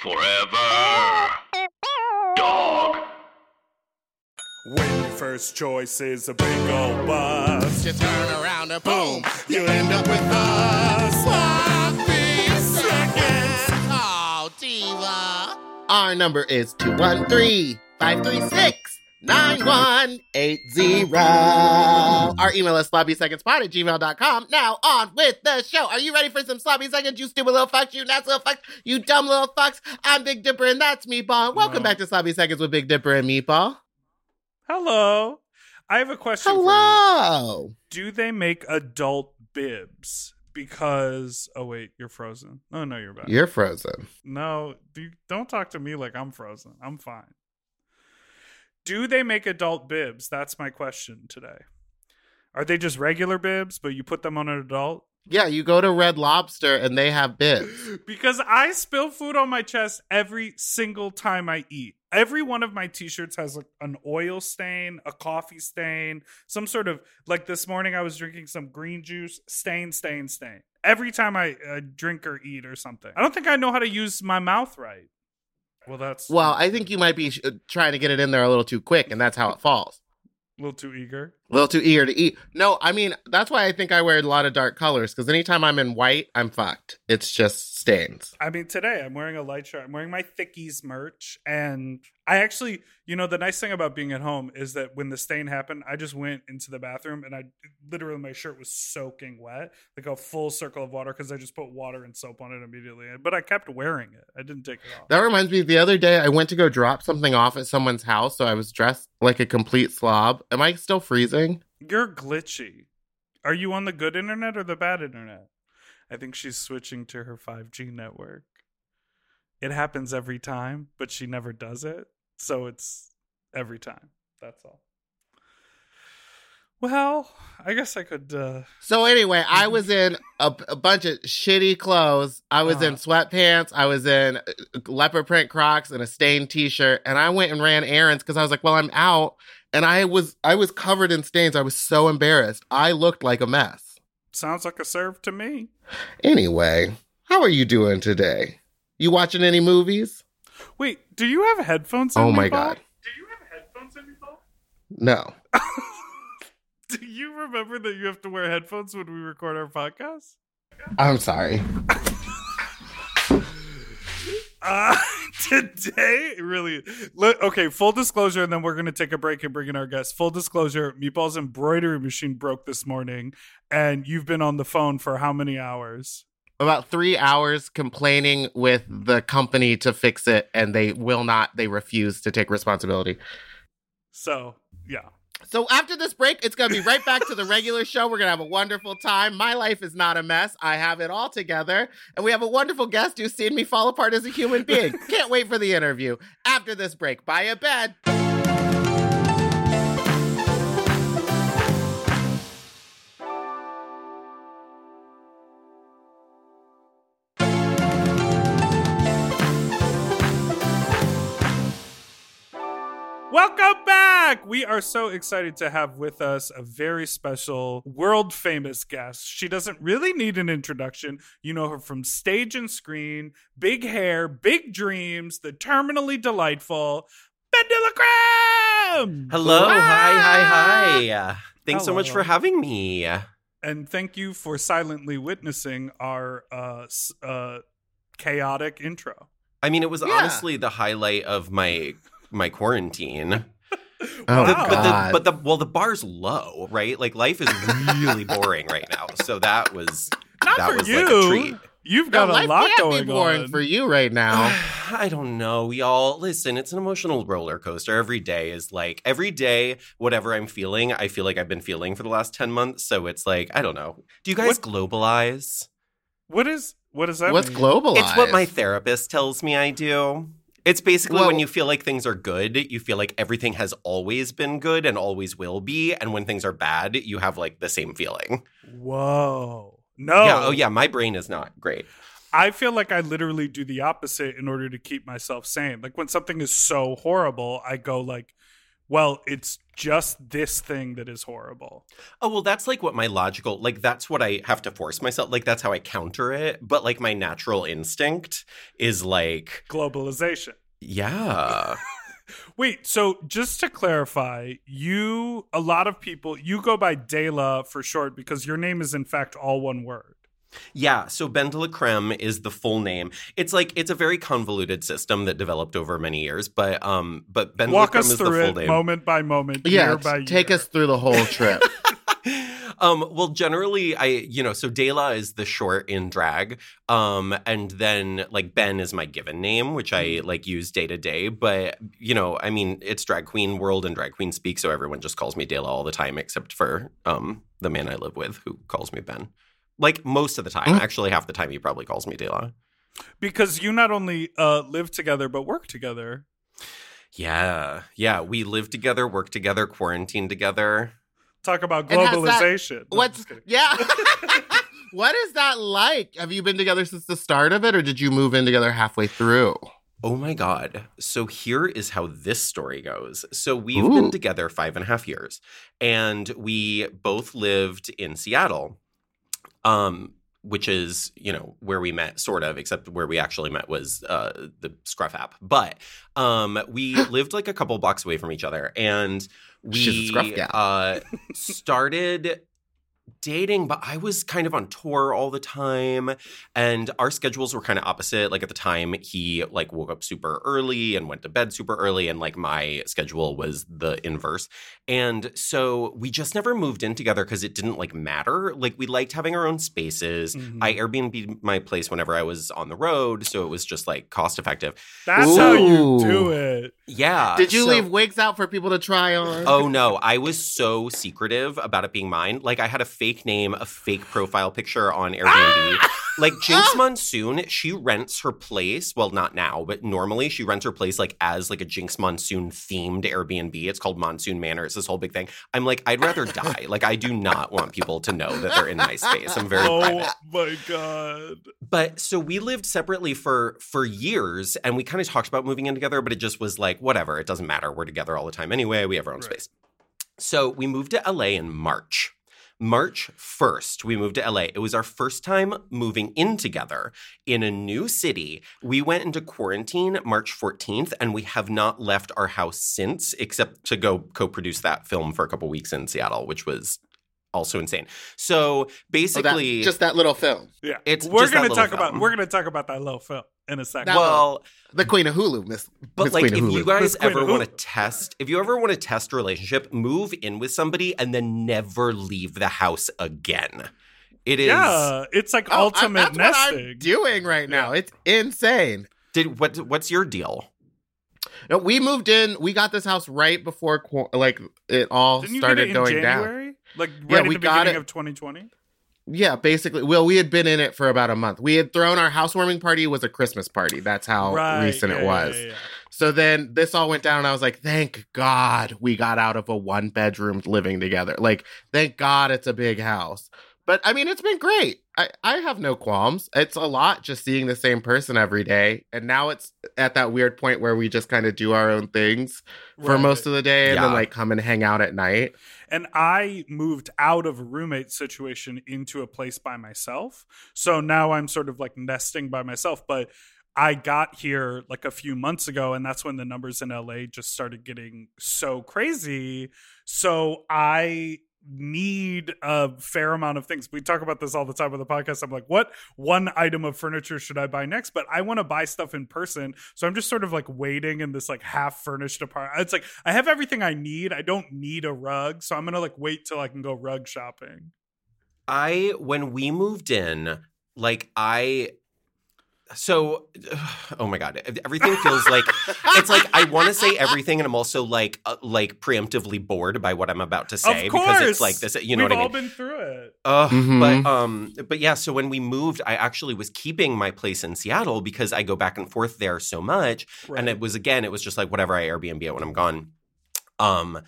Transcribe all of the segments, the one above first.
Forever. Dog. When your first choice is a big old bus, You turn around and boom, you end up with us. sloppy seconds. Oh, diva. Our number is 213 536 9180. Our email is sloppysecondspot at gmail.com. Now on with the show. Are you ready for some sloppy seconds, you stupid little fucks, you nuts little fucks, you dumb little fucks? I'm Big Dipper and that's Meatball. Welcome No. back to Sloppy Seconds with Big Dipper and Meatball. Hello. I have a question for you. Hello. Do they make adult bibs? Because oh wait, you're frozen. Oh no, you're back. You're frozen. No, do, don't talk to me like I'm frozen. I'm fine. Do they make adult bibs? That's my question today. Are they just regular bibs, but you put them on an adult? Yeah, you go to Red Lobster and they have bibs. Because I spill food on my chest every single time I eat. Every one of my t-shirts has like an oil stain, a coffee stain, some sort of like this morning I was drinking some green juice, stain, stain, stain. Every time I uh, drink or eat or something. I don't think I know how to use my mouth right. Well, that's Well, I think you might be uh, trying to get it in there a little too quick, and that's how it falls. a little too eager. A little too eager to eat. No, I mean, that's why I think I wear a lot of dark colors, because anytime I'm in white, I'm fucked. It's just stains. I mean, today I'm wearing a light shirt. I'm wearing my Thickies merch. And I actually, you know, the nice thing about being at home is that when the stain happened, I just went into the bathroom and I literally, my shirt was soaking wet, like a full circle of water, because I just put water and soap on it immediately. But I kept wearing it. I didn't take it off. That reminds me, the other day I went to go drop something off at someone's house, so I was dressed like a complete slob. Am I still freezing? You're glitchy. Are you on the good internet or the bad internet? I think she's switching to her 5G network. It happens every time, but she never does it. So it's every time. That's all. Well, I guess I could. uh So anyway, I was in a, a bunch of shitty clothes. I was in Uh-huh. sweatpants. I was in uh, leopard print Crocs and a stained T-shirt. And I went and ran errands because I was like, "Well, I'm out." And I was I was covered in stains. I was so embarrassed. I looked like a mess. Sounds like a serve to me. Anyway, how are you doing today? You watching any movies? Wait, do you have headphones? Oh me, my Paul? God. Do you have headphones in you, Paul? No. Do you remember that you have to wear headphones when we record our podcast? I'm sorry. Uh, today, really. Okay, full disclosure, and then we're going to take a break and bring in our guest. Full disclosure Meatball's embroidery machine broke this morning, and you've been on the phone for how many hours? About three hours complaining with the company to fix it, and they will not. They refuse to take responsibility. So, yeah. So after this break, it's going to be right back to the regular show. We're going to have a wonderful time. My life is not a mess. I have it all together. And we have a wonderful guest who's seen me fall apart as a human being. Can't wait for the interview. After this break, buy a bed. Welcome back! We are so excited to have with us a very special, world famous guest. She doesn't really need an introduction. You know her from stage and screen, big hair, big dreams, the terminally delightful Ben de la Creme! Hello, hi, hi, Ah! hi. Uh, Thanks so much for having me. And thank you for silently witnessing our uh, uh, chaotic intro. I mean, it was Yeah. honestly the highlight of my my quarantine. Oh, The- Wow. but the God. but the well, the bar's low, right? Like life is really boring right now. So that was Not that for was you. like a treat. You've No, got a life lot can't going be boring on. for you right now. I don't know. Y'all, listen, it's an emotional roller coaster. Every day is like, every day, whatever I'm feeling, I feel like I've been feeling for the last 10 months. So it's like, I don't know. Do you guys What- globalize? what is what is that What's mean? globalized? It's what my therapist tells me I do. It's basically Well- when you feel like things are good, you feel like everything has always been good and always will be. And when things are bad, you have like the same feeling. Whoa. No. Yeah. Oh, yeah. My brain is not great. I feel like I literally do the opposite in order to keep myself sane. Like when something is so horrible, I go like well, it's just this thing that is horrible. Oh, well, that's like what my logical, like, that's what I have to force myself. Like, that's how I counter it. But, like, my natural instinct is like, Globalization. yeah. Wait, so just to clarify, you a lot of people you go by Dela for short because your name is in fact all one word. Yeah, so Ben de la Creme is the full name. It's like it's a very convoluted system that developed over many years, but um, but Ben Walk de la us Creme is the through full it name. moment by moment, Yeah, year by take year. us through the whole trip. um, well, generally, I you know, so Dela is the short in drag, um, and then like Ben is my given name, which I like use day to day. But you know, I mean, it's drag queen world and drag queen speak, so everyone just calls me Dela all the time, except for um the man I live with who calls me Ben. Like most of the time, Mm. actually, half the time he probably calls me Dela. because you not only uh, live together but work together. Yeah, yeah. We live together, work together, quarantine together. Talk about And has that- globalization. No, What's just yeah? what is that like? Have you been together since the start of it, or did you move in together halfway through? Oh my God. So here is how this story goes. So we've Ooh. been together five and a half years, and we both lived in Seattle, um, which is, you know, where we met, sort of, except where we actually met was uh, the Scruff app. But um, we lived like a couple blocks away from each other, and we She's a Scruff gal. uh, started dating, but I was kind of on tour all the time and our schedules were kind of opposite. Like at the time he like woke up super early and went to bed super early and like my schedule was the inverse. And so we just never moved in together cuz it didn't like matter. Like we liked having our own spaces. Mhm. I Airbnb my place whenever I was on the road, so it was just like cost effective. That's how you do it. Yeah. Did you so- leave wigs out for people to try on? Oh no, I was so secretive about it being mine. Like I had a fake name, a fake profile picture on Airbnb. Ah! like Jinkx Monsoon, she rents her place. Well, not now, but normally she rents her place like as like a Jinkx Monsoon themed Airbnb. It's called Monsoon Manor. It's this whole big thing. I'm like, I'd rather die. Like I do not want people to know that they're in my space. I'm very Oh private. my god. But so we lived separately for for years and we kind of talked about moving in together, but it just was like, whatever, it doesn't matter. We're together all the time anyway. We have our own Right. space. So we moved to LA in March. March 1st, we moved to LA. It was our first time moving in together in a new city. We went into quarantine March 14th, and we have not left our house since, except to go co produce that film for a couple weeks in Seattle, which was also insane. So Oh, that- basically, just that little film. Yeah. It's we're gonna little talk about we're gonna talk about that little film in a second. That well, The Queen of Hulu, Miss. But Miss like, Queen if of you guys Miss ever want to test, if you ever want to test a relationship, move in with somebody and then never leave the house again. It is. yeah, it's like Oh, I- ultimate that's what I'm doing right now. It's insane. Did what? What's your deal? No, we moved in. We got this house right before like it all Didn't you started get it in going down. Like Yeah, right we at the got beginning it- of 2020? Yeah, basically. Well, we had been in it for about a month. We had thrown our housewarming party was a Christmas party. That's how right. recent yeah, it was. yeah, yeah, yeah. So then this all went down, and I was like, thank God we got out of a one bedroom living together. Like, thank God it's a big house. But I mean, it's been great. I, I have no qualms. It's a lot just seeing the same person every day. And now it's at that weird point where we just kind of do our own things for most of the day and then like come and hang out at night. And I moved out of a roommate situation into a place by myself. So now I'm sort of like nesting by myself. But I got here like a few months ago, and that's when the numbers in LA just started getting so crazy. So I need a fair amount of things. We talk about this all the time on the podcast. I'm like, what one item of furniture should I buy next? But I want to buy stuff in person. So I'm just sort of like waiting in this like half furnished apartment. It's like I have everything I need. I don't need a rug. So I'm going to like wait till I can go rug shopping. I when we moved in, like I. So, oh my god, everything feels like it's like I want to say everything, and I'm also like uh, like preemptively bored by what I'm about to say of course. because it's like this. You know We've what I mean? all been through it. Ugh, Mhm. but um, but yeah. So when we moved, I actually was keeping my place in Seattle because I go back and forth there so much, and it was again, it was just like whatever I Airbnb it when I'm gone. Um,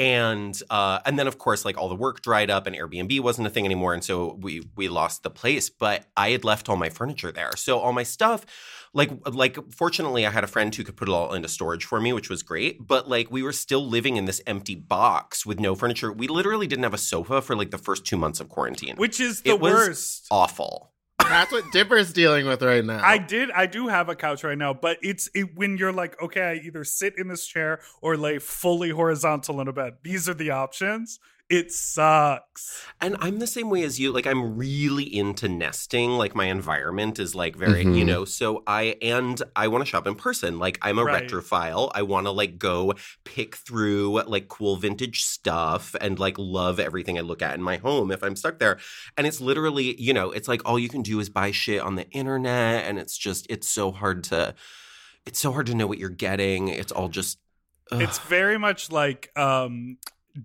and uh, and then of course, like all the work dried up, and Airbnb wasn't a thing anymore, and so we we lost the place. But I had left all my furniture there, so all my stuff like like fortunately I had a friend who could put it all into storage for me, which was great. But like we were still living in this empty box with no furniture. We literally didn't have a sofa for like the first two months of quarantine. Which is the It was worst. Awful. That's what Dipper's dealing with right now. I did. I do have a couch right now, but it's it, when you're like, okay, I either sit in this chair or lay fully horizontal in a bed. These are the options. It sucks. And I'm the same way as you. Like I'm really into nesting. Like my environment is like very, Mhm. you know, so I and I want to shop in person. Like I'm a Right. retrophile. I want to like go pick through like cool vintage stuff and like love everything I look at in my home if I'm stuck there. And it's literally, you know, it's like all you can do is buy shit on the internet and it's just it's so hard to it's so hard to know what you're getting. It's all just ugh. It's very much like um,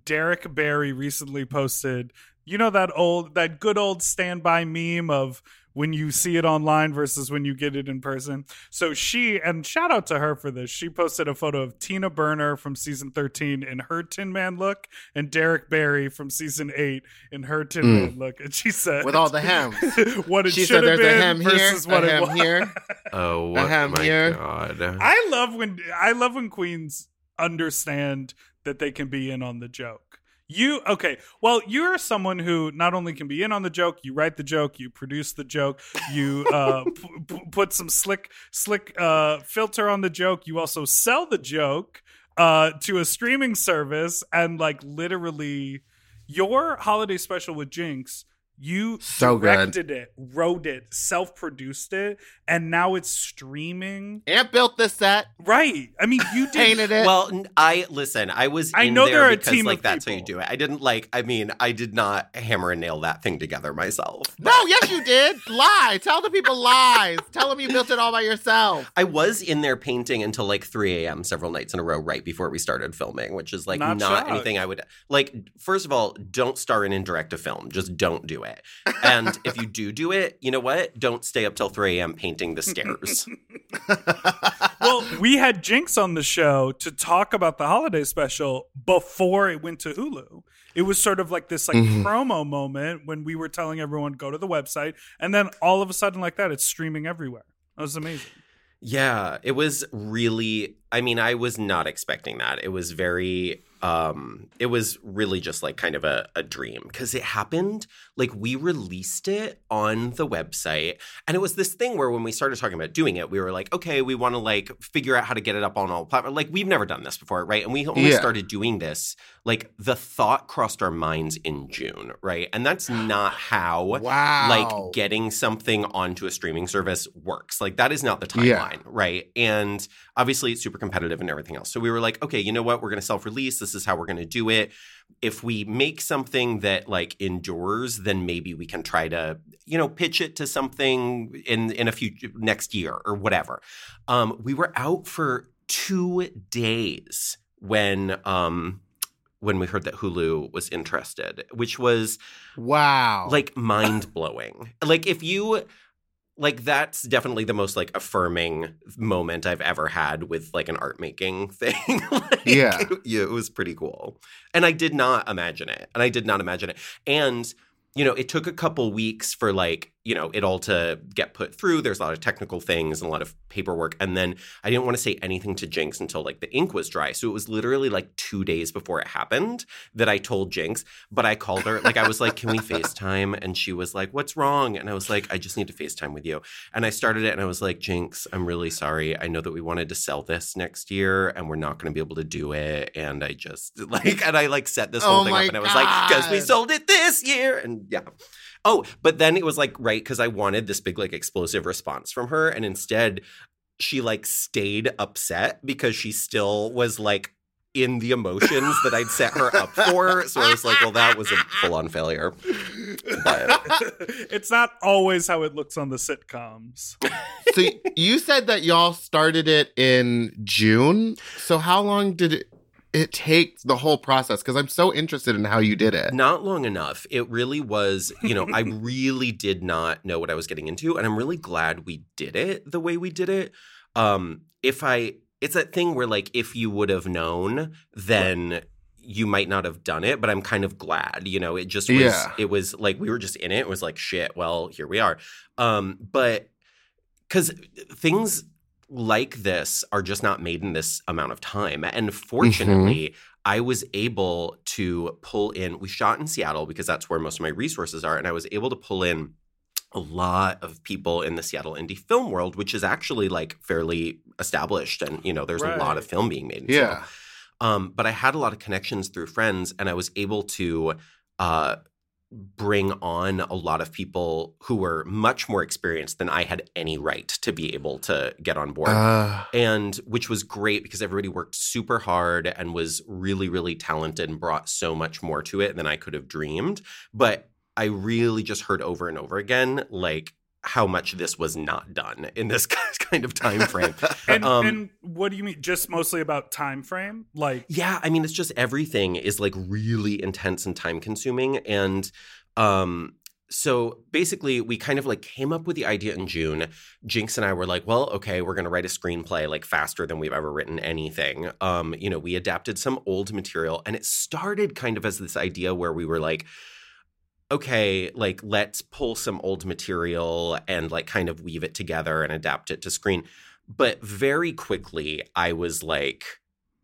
Derrick Barry recently posted. You know that old, that good old standby meme of when you see it online versus when you get it in person. So she, and shout out to her for this, she posted a photo of Tina Burner from season 13 in her Tin Man look and Derrick Barry from season 8 in her Tin Mm. Man look. And she said, With all the hems. what it she should said have there's a been hem here, versus what a it hem was. here. oh Ahem, my here. god. I love when I love when queens understand that they can be in on the joke. You okay? Well, you're someone who not only can be in on the joke, you write the joke, you produce the joke, you uh, p- p- put some slick, slick uh, filter on the joke. You also sell the joke uh, to a streaming service, and like literally, your holiday special with Jinkx. You So good. directed it, wrote it, self-produced it, and now it's streaming. Aunt built this set, Right. I mean, you painted it. Well, I listen. I was. I in know there there are a because, team like of that's how you do it. I didn't like. I mean, I did not hammer and nail that thing together myself. no, yes, you did. Lie. Tell the people lies. Tell them you built it all by yourself. I was in there painting until like 3 a.m. several nights in a row, right before we started filming, which is like Not not, anything I would like. First of all, don't star in and direct a film. Just don't do it. And if you do do it, you know what? Don't stay up till 3 a.m. painting the stairs. well, we had Jinkx on the show to talk about the holiday special before it went to Hulu. It was sort of like this like Mhm. promo moment when we were telling everyone go to the website, and then all of a sudden like that, it's streaming everywhere. That was amazing. Yeah, it was really I mean, I was not expecting that. It was very um it was really just like kind of a, a dream because it happened like we released it on the website and it was this thing where when we started talking about doing it we were like okay we want to like figure out how to get it up on all platforms like we've never done this before right and we only Yeah. started doing this like the thought crossed our minds in june right and that's not how Wow. like getting something onto a streaming service works. Like that is not the Yeah. timeline, right? And obviously it's super competitive and everything else. So we were like, okay, you know what? We're going to self-release. This is how we're going to do it. If we make something that like endures, then maybe we can try to, you know, pitch it to something in in a few next year or whatever. Um, we were out for two days when um when we heard that Hulu was interested, which was wow. like mind blowing. like if you like that's definitely the most like affirming moment I've ever had with like an art making thing. Like, Yeah. it, yeah, it was pretty cool. And I did not imagine it. And I did not imagine it. And you know, it took a couple weeks for like, you know, it all to get put through. There's a lot of technical things and a lot of paperwork. And then I didn't want to say anything to Jinkx until like the ink was dry. So it was literally like two days before it happened that I told Jinkx. But I called her, like, I was like, can we FaceTime? And she was like, what's wrong? And I was like, I just need to FaceTime with you. And I started it and I was like, Jinkx, I'm really sorry. I know that we wanted to sell this next year and we're not going to be able to do it. And I just like, and I like set this whole Oh thing up and I was like, because we sold it this year. And yeah. Oh, but then it was like, right, because I wanted this big, like, explosive response from her. And instead, she like stayed upset because she still was like in the emotions that I'd set her up for. So I was like, well, that was a full on failure. But it's not always how it looks on the sitcoms. so you said that y'all started it in June. So how long did it, it take the whole process? Because I'm so interested in how you did it. not long enough. It really was, you know, I really did not know what I was getting into. And I'm really glad we did it the way we did it. Um, if I, it's that thing where like, if you would have known, then you might not have done it, but I'm kind of glad, you know, it just was, Yeah. it was like, we were just in it. It was like, shit, well, here we are. Um, but because things like this are just not made in this amount of time. And Mm-hmm. fortunately, I was able to pull in, we shot in Seattle because that's where most of my resources are. And I was able to pull in a lot of people in the Seattle indie film world, which is actually like fairly established. And, you know, there's a lot of film being made in Yeah. Um, but I had a lot of connections through friends, and I was able to uh, bring on a lot of people who were much more experienced than I had any right to be able to get on board. Uh, and which was great because everybody worked super hard and was really, really talented and brought so much more to it than I could have dreamed. But I really just heard over and over again, like, how much this was not done in this kind of time frame. And, Um, and what do you mean? Just mostly about time frame? Like, Yeah, I mean, it's just everything is like really intense and time consuming. And um, so basically, we kind of like came up with the idea in June. Jinkx and I were like, well, okay, we're going to write a screenplay like faster than we've ever written anything. Um, you know, we adapted some old material and it started kind of as this idea where we were like, okay, like let's pull some old material and like kind of weave it together and adapt it to screen. But very quickly, I was like,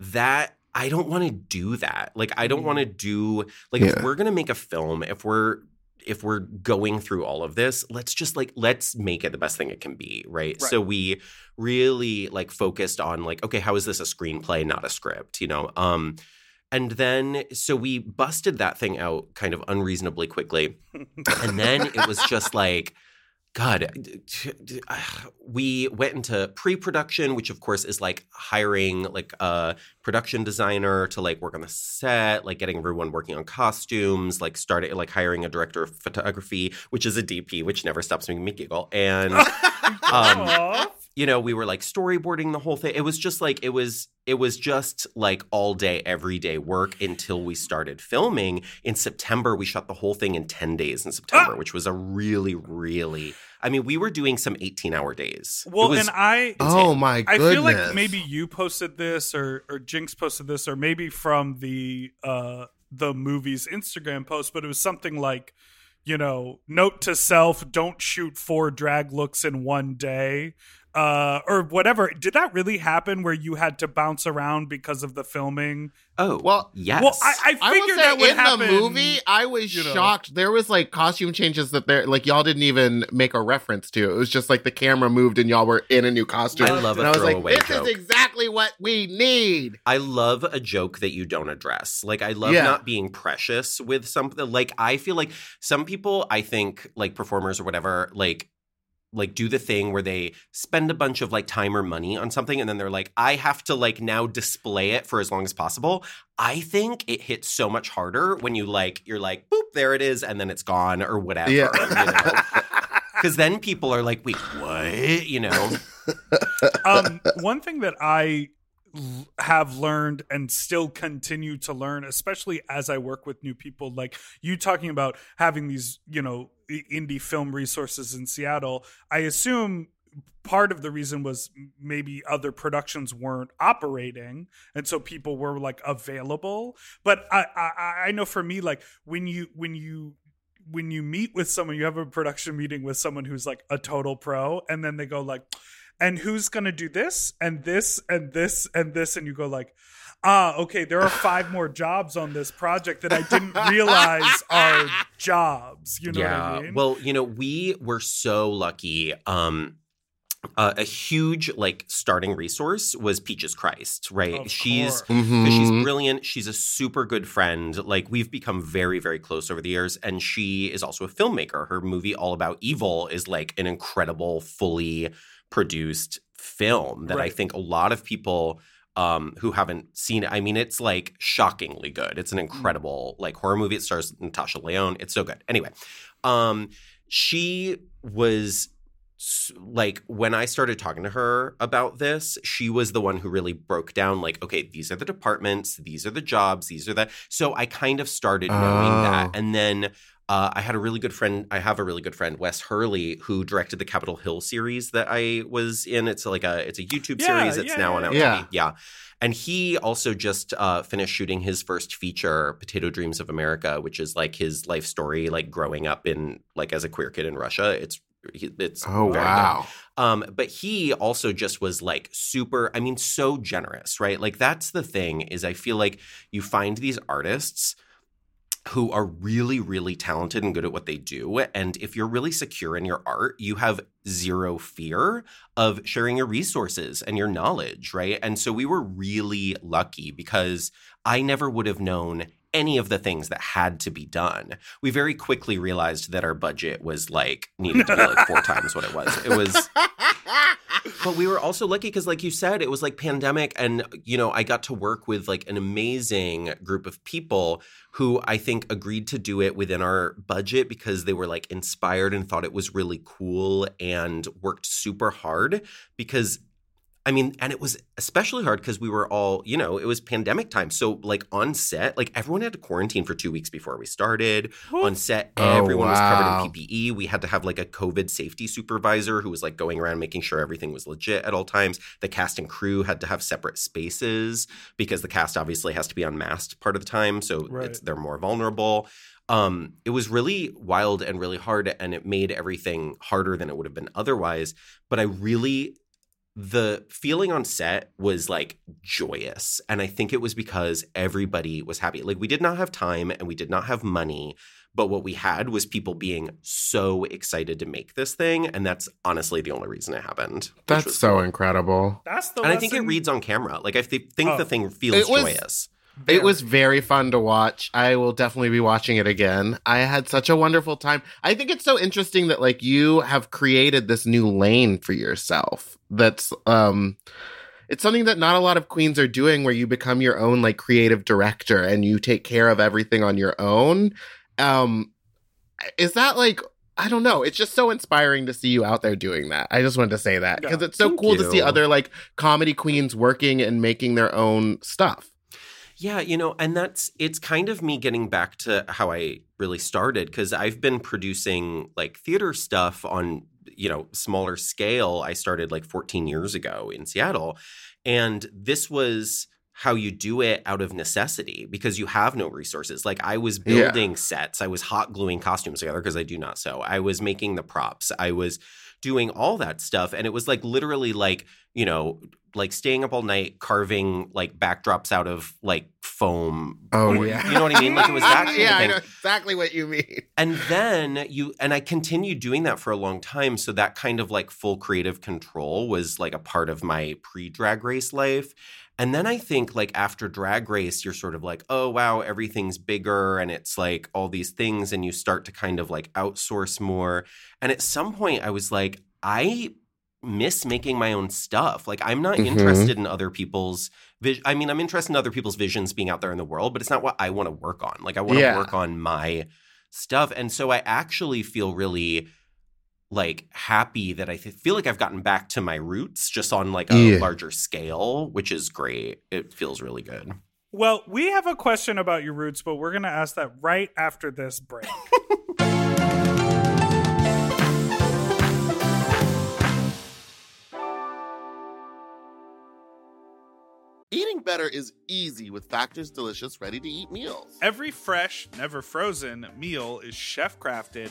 that I don't want to do that. Like, I don't want to do like if we're gonna make a film, if we're if we're going through all of this, let's just like let's make it the best thing it can be, right? Right. So we really like focused on like, okay, how is this a screenplay, not a script, you know? Um and then so we busted that thing out kind of unreasonably quickly. And then it was just like, God, we went into pre-production, which of course is like hiring like a production designer to like work on the set, like getting everyone working on costumes, like starting like hiring a director of photography, which is a DP, which never stops making me giggle. And um. You know, we were like storyboarding the whole thing. It was just like it was it was just like all day everyday work until we started filming in September. We shot the whole thing in 10 days in September, which was a really really I mean, we were doing some 18-hour days. Well, was and I, oh my I feel like maybe you posted this or or Jinkx posted this or maybe from the uh the movie's Instagram post, but it was something like, you know, note to self, don't shoot four drag looks in one day. Uh or whatever. Did that really happen where you had to bounce around because of the filming? Oh, Well- yes. Well, I, I I figured say that would in happen. the movie, I was you know. shocked. There was like costume changes that there, like y'all didn't even make a reference to. It was just like the camera moved and y'all were in a new costume. I love a and I was like, throwaway this joke. is exactly what we need. I love a joke that you don't address. Like I love Yeah. not being precious with something. Like I feel like some people, I think, like performers or whatever, like like do the thing where they spend a bunch of like time or money on something and then they're like i have to like now display it for as long as possible. I think it hits so much harder when you like you're like boop there it is and then it's gone or whatever Yeah. because then people are like wait what? You know? Um, one thing that I l- have learned and still continue to learn, especially as I work with new people, like you talking about having these, you know, indie film resources in Seattle. I assume part of the reason was maybe other productions weren't operating and so people were like available but I, I i know for me like when you when you when you meet with someone you have a production meeting with someone who's like a total pro and then they go like and who's going to do this and this and this and this and you go like ah okay there are five more jobs on this project that i didn't realize are jobs you know what i mean Well, you know, we were so lucky. Um, uh, a huge like starting resource was Peaches Christ, right? Of she's course. because Mhm. she's brilliant. She's a super good friend. Like we've become very, very close over the years. And she is also a filmmaker. Her movie All About Evil is like an incredible, fully produced film that I think a lot of people um, who haven't seen it. I mean, it's like shockingly good. It's an incredible like horror movie. It stars Natasha Lyonne. It's so good. Anyway, um, she was like when I started talking to her about this, she was the one who really broke down like, okay, these are the departments, these are the jobs, these are the. So I kind of started knowing Oh. that, and then. Uh, I had a really good friend. I have a really good friend, Wes Hurley, who directed the Capitol Hill series that I was in. It's like a it's a YouTube Yeah, series. It's yeah, now on yeah. Yeah. Yeah, and he also just uh, finished shooting his first feature, Potato Dreams of America, which is like his life story, like growing up in like as a queer kid in Russia. It's it's Oh wow. Um, but he also just was like super, I mean, so generous, right? Like that's the thing is I feel like you find these artists who are really, really talented and good at what they do. And if you're really secure in your art, you have zero fear of sharing your resources and your knowledge, right? And so we were really lucky because I never would have known any of the things that had to be done. We very quickly realized that our budget was like needed to be like four times what it was. It was but we were also lucky because, like you said, it was like pandemic, and you know, I got to work with like an amazing group of people who I think agreed to do it within our budget because they were like inspired and thought it was really cool and worked super hard because I mean, and it was especially hard because we were all, you know, it was pandemic time. So, like on set, like everyone had to quarantine for two weeks before we started. On set, Oh, everyone was covered in PPE. We had to have like a COVID safety supervisor who was like going around making sure everything was legit at all times. The cast and crew had to have separate spaces because the cast obviously has to be unmasked part of the time. So Right. it's, they're more vulnerable. Um, it was really wild and really hard, and it made everything harder than it would have been otherwise. But I really the feeling on set was like joyous. And I think it was because everybody was happy. Like we did not have time and we did not have money, but what we had was people being so excited to make this thing. And that's honestly the only reason it happened. That's so cool. incredible. That's the And I think it reads on camera. Like I th- think Oh. the thing feels It was- joyous. It was very fun to watch. I will definitely be watching it again. I had such a wonderful time. I think it's so interesting that like you have created this new lane for yourself. That's um it's something that not a lot of queens are doing where you become your own like creative director and you take care of everything on your own. Um is that like I don't know. It's just so inspiring to see you out there doing that. I just wanted to say that because Yeah. it's so cool to see other like comedy queens working and making their own stuff. Yeah, you know, and that's it's kind of me getting back to how I really started because I've been producing like theater stuff on, you know, smaller scale. I started like 14 years ago in Seattle. And this was how you do it out of necessity because you have no resources. Like I was Yeah. building sets, I was hot gluing costumes together because I do not sew. I was making the props. I was doing all that stuff and it was like literally like, you know, like staying up all night carving like backdrops out of like foam. Oh, Or- yeah. You know what I mean? Like it was that yeah, I know exactly what you mean. And then you and I continued doing that for a long time. So that kind of like full creative control was like a part of my pre-drag race life. And then I think like after drag race, you're sort of like, oh wow, everything's bigger and it's like all these things, and you start to kind of like outsource more. And at some point I was like, I miss making my own stuff. Like I'm not Mhm. interested in other people's vision. I mean, I'm interested in other people's visions being out there in the world, but it's not what I want to work on. Like I want to Yeah. work on my stuff. And so I actually feel really like happy that I th- feel like I've gotten back to my roots just on like a Yeah. larger scale, which is great. It feels really good. Well, we have a question about your roots, but we're going to ask that right after this break. Eating better is easy with Factor's delicious ready to eat meals. Every fresh, never frozen meal is chef crafted,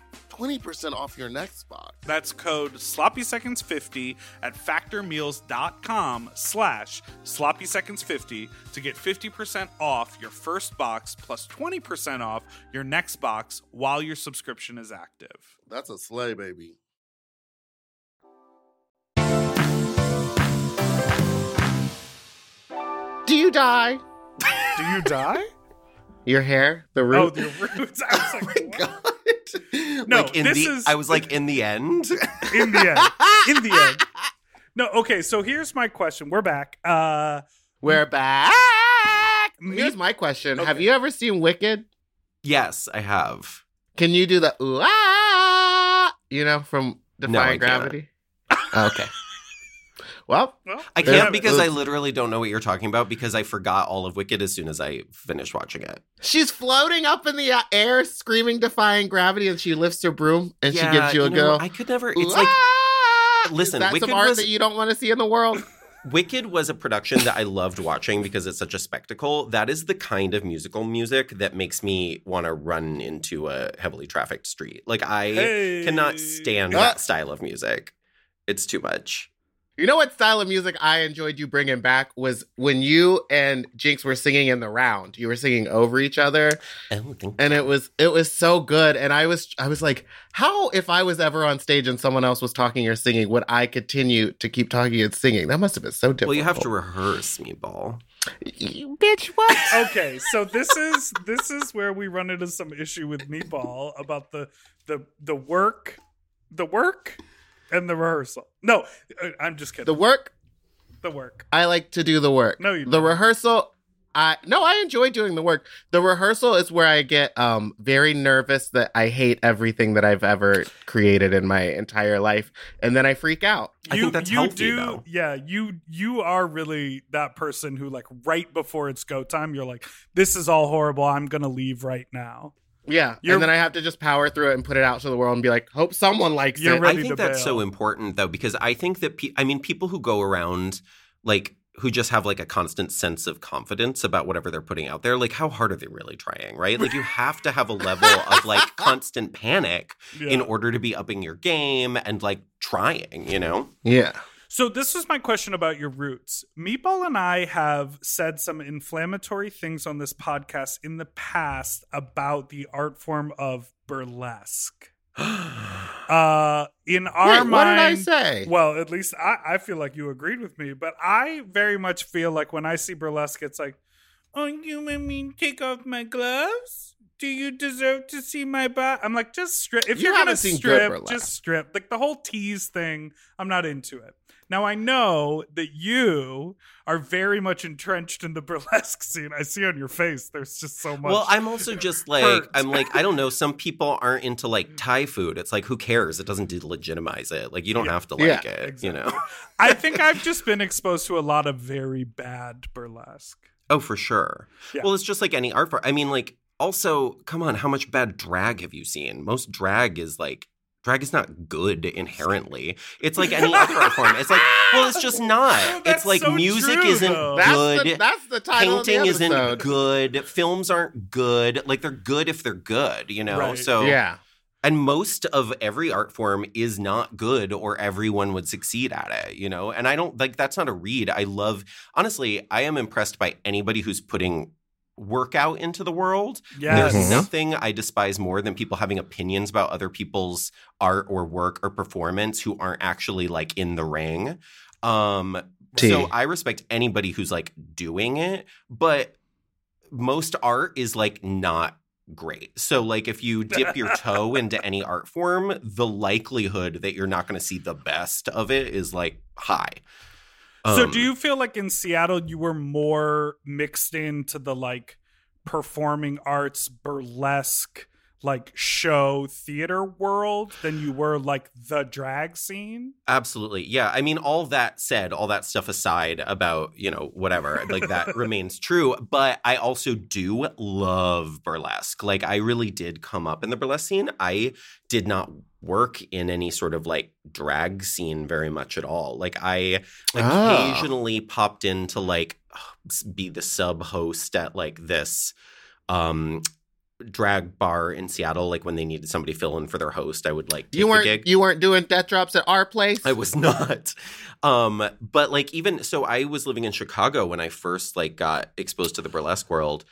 20% off your next box. That's code sloppyseconds50 at factormeals.com slash sloppyseconds50 to get 50% off your first box plus 20% off your next box while your subscription is active. That's a sleigh, baby. Do you die? Do you die? Your hair, the roots? oh, root. the roots. I was like, oh what? No, like in this the is- I was like in the end. in the end. In the end. No, okay, so here's my question. We're back. Uh We're back. Me- Here's my question: Have you ever seen Wicked? yes, I have. Can you do the ooh ah? You know, from No, Defying can't. Gravity. okay. Well, well, I can't have because I literally don't know what you're talking about because I forgot all of Wicked as soon as I finished watching it. she's floating up in the uh, air, screaming, defying gravity, and she lifts her broom and she gives you a know, go. I could never. It's like ah! listen, Is that Wicked some art was- that you don't want to see in the world. Wicked was a production that I loved watching because it's such a spectacle. That is the kind of musical music that makes me want to run into a heavily trafficked street. Like I Hey. cannot stand Ah. that style of music. It's too much. You know what style of music I enjoyed you bringing back was when you and Jinkx were singing in the round. You were singing over each other, Oh, and it was it was so good. And I was I was like, how if I was ever on stage and someone else was talking or singing, would I continue to keep talking and singing? That must have been so difficult. Well, you have to rehearse, meatball. You bitch. What? okay, so this is this is where we run into some issue with Meatball about the the the work, the work, and the rehearsal. No, uh, I'm just kidding. the work. The work. I like to do the work. No, you the don't. rehearsal. I no, I enjoy doing the work. The rehearsal is where I get um very nervous that I hate everything that I've ever created in my entire life, and then I freak out. I think that's healthy, though. Yeah, you you are really that person who like right before it's go time, you're like, this is all horrible. I'm gonna leave right now. Yeah, You're- and then I have to just power through it and put it out to the world and be like, hope someone likes You're it. ready I think to that's bail. so important though because I think that pe- I mean people who go around like who just have like a constant sense of confidence about whatever they're putting out there like how hard are they really trying right like you have to have a level of like constant panic Yeah. in order to be upping your game and like trying you know yeah, So this is my question about your roots. Meatball and I have said some inflammatory things on this podcast in the past about the art form of burlesque. Uh in our Wait, what did I say? well, at least I, I feel like you agreed with me, but I very much feel like when I see burlesque, it's like, oh, you want me take off my gloves? Do you deserve to see my butt? I'm like, just strip. If You you're gonna haven't seen good strip, just strip. Like the whole tease thing, I'm not into it. Now I know that you are very much entrenched in the burlesque scene. I see on your face. There's just so much. well i'm also just like hurt. i'm like i don't know some people aren't into like thai food it's like who cares it doesn't delegitimize it like you don't Yeah. have to like Yeah, it you know I think I've just been exposed to a lot of very bad burlesque. Oh, for sure. Yeah. Well, it's just like any art form. I mean, like, also, come on, how much bad drag have you seen? Most drag is like drag is not good inherently. It's like any other art form. It's like, well, it's just not. Oh, That's it's like so music true, isn't though. That's good. the, that's the title of the Painting isn't good. Films aren't good. Like they're good if they're good, you know. Right. So Yeah. and most of every art form is not good or everyone would succeed at it you know and i don't like that's not a read i love honestly i am impressed by anybody who's putting work out into the world Yes. there's nothing i despise more than people having opinions about other people's art or work or performance who aren't actually like in the ring um T. so i respect anybody who's like doing it but most art is like not great. So like if you dip your toe into any art form, the likelihood that you're not going to see the best of it is like high. So Um, do you feel like in Seattle you were more mixed into the like performing arts burlesque like show theater world than you were like the drag scene? Absolutely. Yeah. I mean, all that said, all that stuff aside about, you know, whatever, like that remains true. But I also do love burlesque. Like, I really did come up in the burlesque scene. I did not work in any sort of like drag scene very much at all. Like, I Ah. occasionally popped in to like be the sub host at like this um drag bar in Seattle like when they needed somebody fill in for their host I would like take You the weren't gig. you weren't doing death drops at our place? I was not. Um, but like even so I was living in Chicago when I first like got exposed to the burlesque world.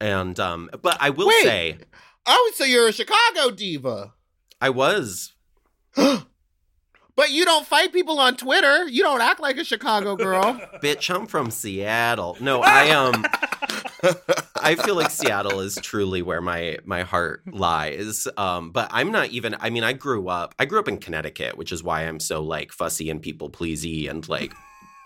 And um but I will Wait. say Oh, so you're a Chicago diva. I was But you don't fight people on Twitter. You don't act like a Chicago girl. bitch, I'm from Seattle. No, I um I feel like Seattle is truly where my my heart lies. Um, but I'm not even. I mean, I grew up. I grew up in Connecticut, which is why I'm so like fussy and people pleasy and like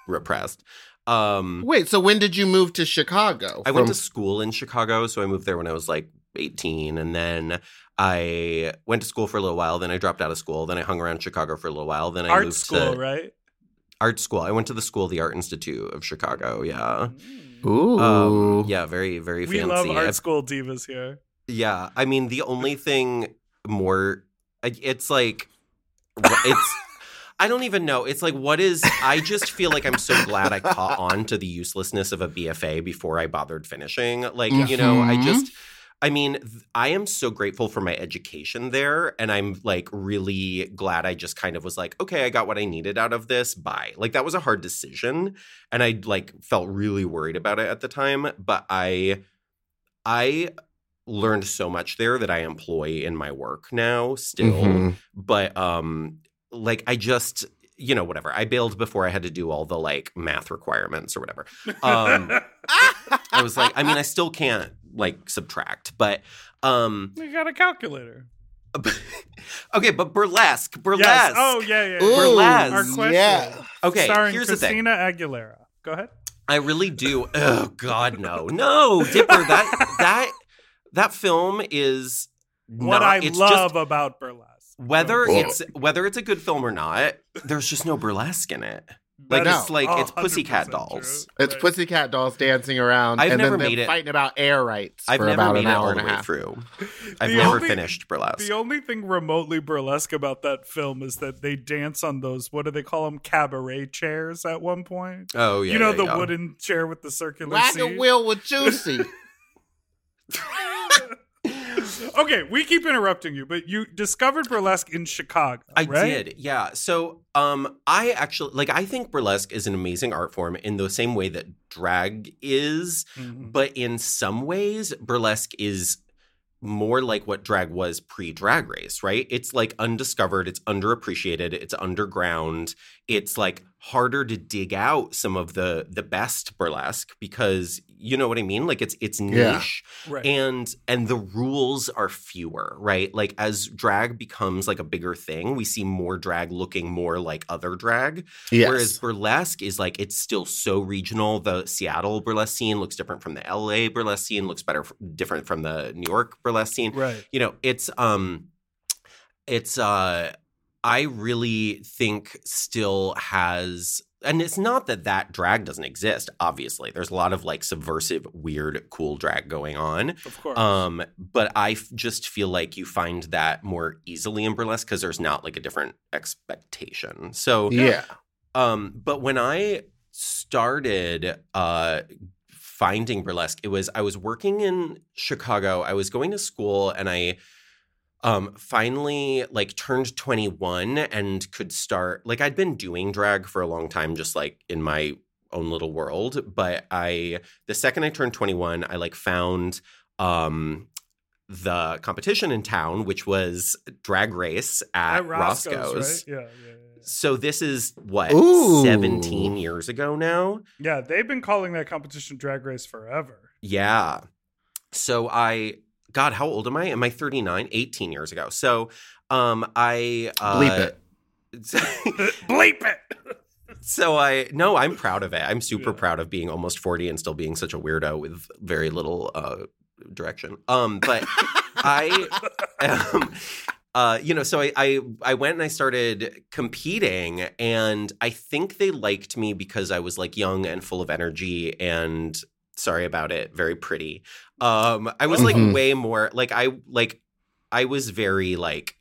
repressed. Um, Wait, so when did you move to Chicago? I went to school in Chicago, so I moved there when I was like 18, and then I went to school for a little while. Then I dropped out of school. Then I hung around Chicago for a little while. Then I Art moved school, to right? art school. I went to the school, the Art Institute of Chicago. Yeah. Ooh. Um, yeah, very, very We fancy. love art I've- school divas here. Yeah, I mean the only thing more it's like it's I don't even know. It's like what is I just feel like I'm so glad I caught on to the uselessness of a BFA before I bothered finishing. Like, you know, I Mhm. just I mean, I am so grateful for my education there and I'm like really glad I just kind of was like, okay, I got what I needed out of this. Bye. Like that was a hard decision and I like felt really worried about it at the time, but I I learned so much there that I employ in my work now still. Mhm. But um like I just you know whatever. I bailed before I had to do all the like math requirements or whatever. Um I was like I mean I still can't like subtract, but um you got a calculator. okay, but burlesque, burlesque. Yes. Oh yeah, yeah. yeah. Ooh, Burlesque. Our question. Yeah. okay, Starring here's the thing. Christina Aguilera. Go ahead. I really do. Oh God, no, no, Dipper. That that that film is What not, I it's love Just, about burlesque. whether Well- it's whether it's a good film or not, there's just no burlesque in it. Like That it's is like it's 100% Pussycat true. Dolls. It's Right. Pussycat Dolls dancing around I've and never then they're made it- fighting about air rights I've for never about made an it hour all and the a way half. through. I've The never only- finished burlesque. The only thing remotely burlesque about that film is that they dance on those what do they call them cabaret chairs at one point. oh yeah, you know yeah, the yeah. wooden chair with the circular Wag a seat. wheel with Juicy. okay, we keep interrupting you, but you discovered burlesque in Chicago. I right? did, yeah. So, um, I actually like. I think burlesque is an amazing art form in the same way that drag is, Mhm. but in some ways, burlesque is more like what drag was pre-drag race, right? It's like undiscovered, it's underappreciated, it's underground. It's like harder to dig out some of the the best burlesque because you know what I mean? Like it's it's Yeah. niche Right. and and the rules are fewer right like as drag becomes like a bigger thing we see more drag looking more like other drag yes. whereas burlesque is like it's still so regional the seattle burlesque scene looks different from the la burlesque scene looks better different from the new york burlesque scene right. you know it's um it's uh i really think still has and it's not that that drag doesn't exist. Obviously, there's a lot of like subversive, weird, cool drag going on. Of course. Um, but I f- just feel like you find that more easily in burlesque because there's not like a different expectation. So Yeah. um, but when I started uh finding burlesque, it was I was working in Chicago. I was going to school and I um finally like turned 21 and could start like I'd been doing drag for a long time just like in my own little world, but I the second I turned 21, I like found um the competition in town, which was drag race at, At Roscoe's. Roscoe's, right? Yeah, yeah, yeah. So this is what Ooh. 17 years ago now. Yeah, they've been calling that competition drag race forever. Yeah. So I God, how old am I? Am I 39? 18 years ago. So um I uh Bleep it. Bleep it. So I no, I'm proud of it. I'm super Yeah. proud of being almost 40 and still being such a weirdo with very little uh direction. Um but I um, uh, you know, so I, I I went and I started competing, and I think they liked me because I was like young and full of energy, and sorry about it, very pretty. Um, I was like Mhm. way more like I like I was very like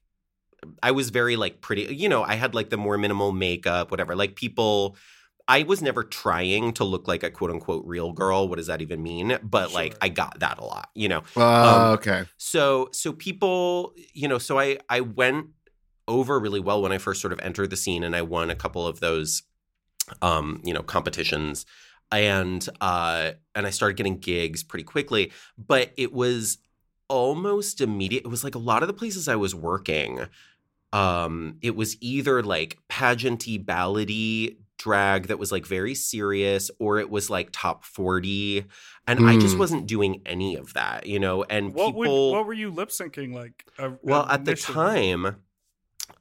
I was very like pretty. You know, I had like the more minimal makeup, whatever. Like people. I was never trying to look like a quote unquote real girl. What does that even mean? But like I got that a lot, you know. Oh, Um, okay. So so people, you know, so I I went over really well when I first sort of entered the scene and I won a couple of those um, you know, competitions and uh and I started getting gigs pretty quickly, but it was almost immediate. It was like a lot of the places I was working um it was either like pageanty ballady drag that was like very serious or it was like top 40 and I just Hmm. wasn't doing any of that, you know, and What would, what were you lip syncing like? uh, well, at the time,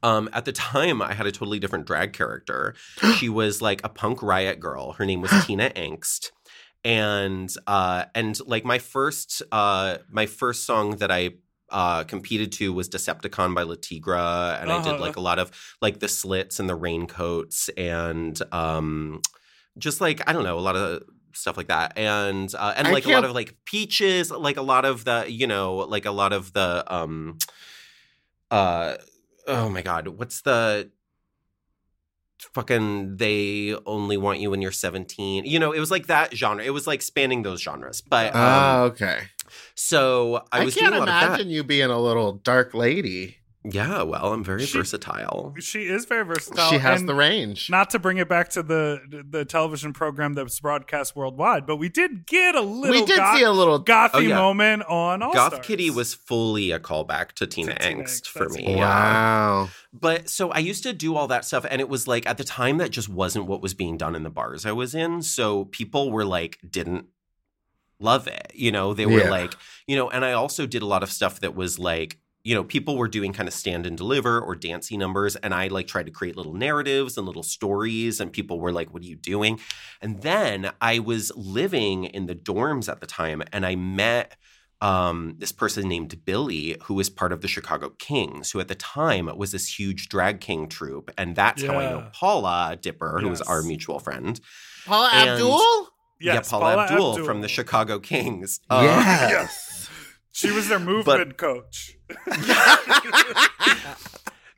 um, at the time, I had a totally different drag character. she was like a punk riot girl. Her name was Tina Angst, and uh, and like my first uh, my first song that I uh, competed to was Deceptacon by Le Tigre, and I did Uh-huh. like a lot of like the slits and the raincoats and um, just like I don't know a lot of stuff like that and uh, and I like a lot of like peaches like a lot of the you know like a lot of the um uh oh my god what's the fucking they only want you when you're 17 you know it was like that genre it was like spanning those genres but um, Oh, okay. so i I, was can't doing a lot of that imagine you being a little dark lady. Yeah well i'm very She- versatile She is very versatile. she has and the range. Not to bring it back to the the television program that was broadcast worldwide, but we did get a little we did goth, see a little. gothy Oh, yeah. moment on All goth Stars. kitty was fully a callback to tina, Tina angst Angst, for me cool. Wow. But so I used to do all that stuff, and it was like at the time that just wasn't what was being done in the bars I was in. So people were like, didn't love it. You know, they were Yeah. like, you know, and I also did a lot of stuff that was like, you know, people were doing kind of stand and deliver or dancey numbers, and I like tried to create little narratives and little stories, and people were like, "What are you doing?" And then I was living in the dorms at the time, and I met um, this person named Billy, who was part of the Chicago Kings, who at the time was this huge drag king troupe, and that's how I know Paula Dipper, who was our mutual friend. Paula And- Abdul? yeah, Yes, Paula, Abdul, from the Chicago Kings. Uh, yes. She was their movement coach.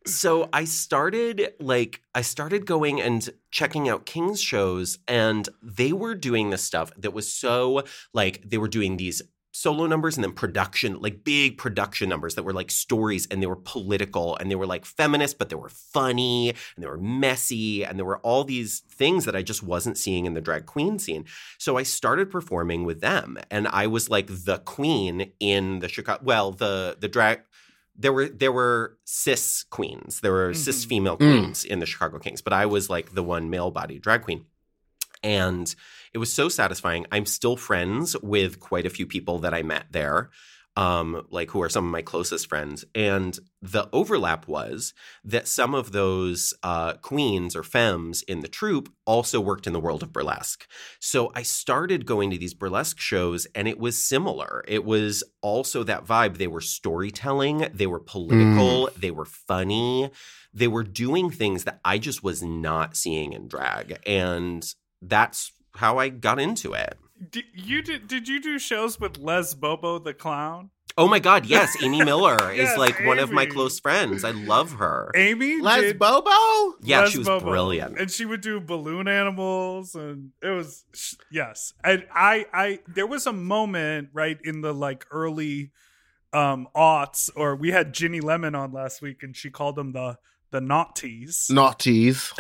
so I started like I started going and checking out King's shows and they were doing this stuff that was so like they were doing these solo numbers and then production like big production numbers that were like stories and they were political and they were like feminist but they were funny and they were messy and there were all these things that I just wasn't seeing in the drag queen scene. So I started performing with them and I was like the queen in the Chicago well the the drag there were there were cis queens. There were cis Mhm. female Mm. queens in the Chicago Kings, but I was like the one male body drag queen. And it was so satisfying. I'm still friends with quite a few people that I met there. um, like who are some of my closest friends. And the overlap was that some of those uh, queens or femmes in the troupe also worked in the world of burlesque. So I started going to these burlesque shows and it was similar. It was also that vibe. They were storytelling, they were political, they were funny, they were doing things that I just was not seeing in drag. And that's how I got into it. Did you did, did you do shows with Les Bobo the clown? Oh my God, yes, Amy Miller Yes, is like one of my close friends. I love her. Amy Les did Bobo? Yeah, Les she was Bobo. brilliant. and she would do balloon animals, and it was sh- yes. And I, I, there was a moment right in the like early um aughts, or we had Ginny Lemon on last week, and she called them the the naughties. Naughties.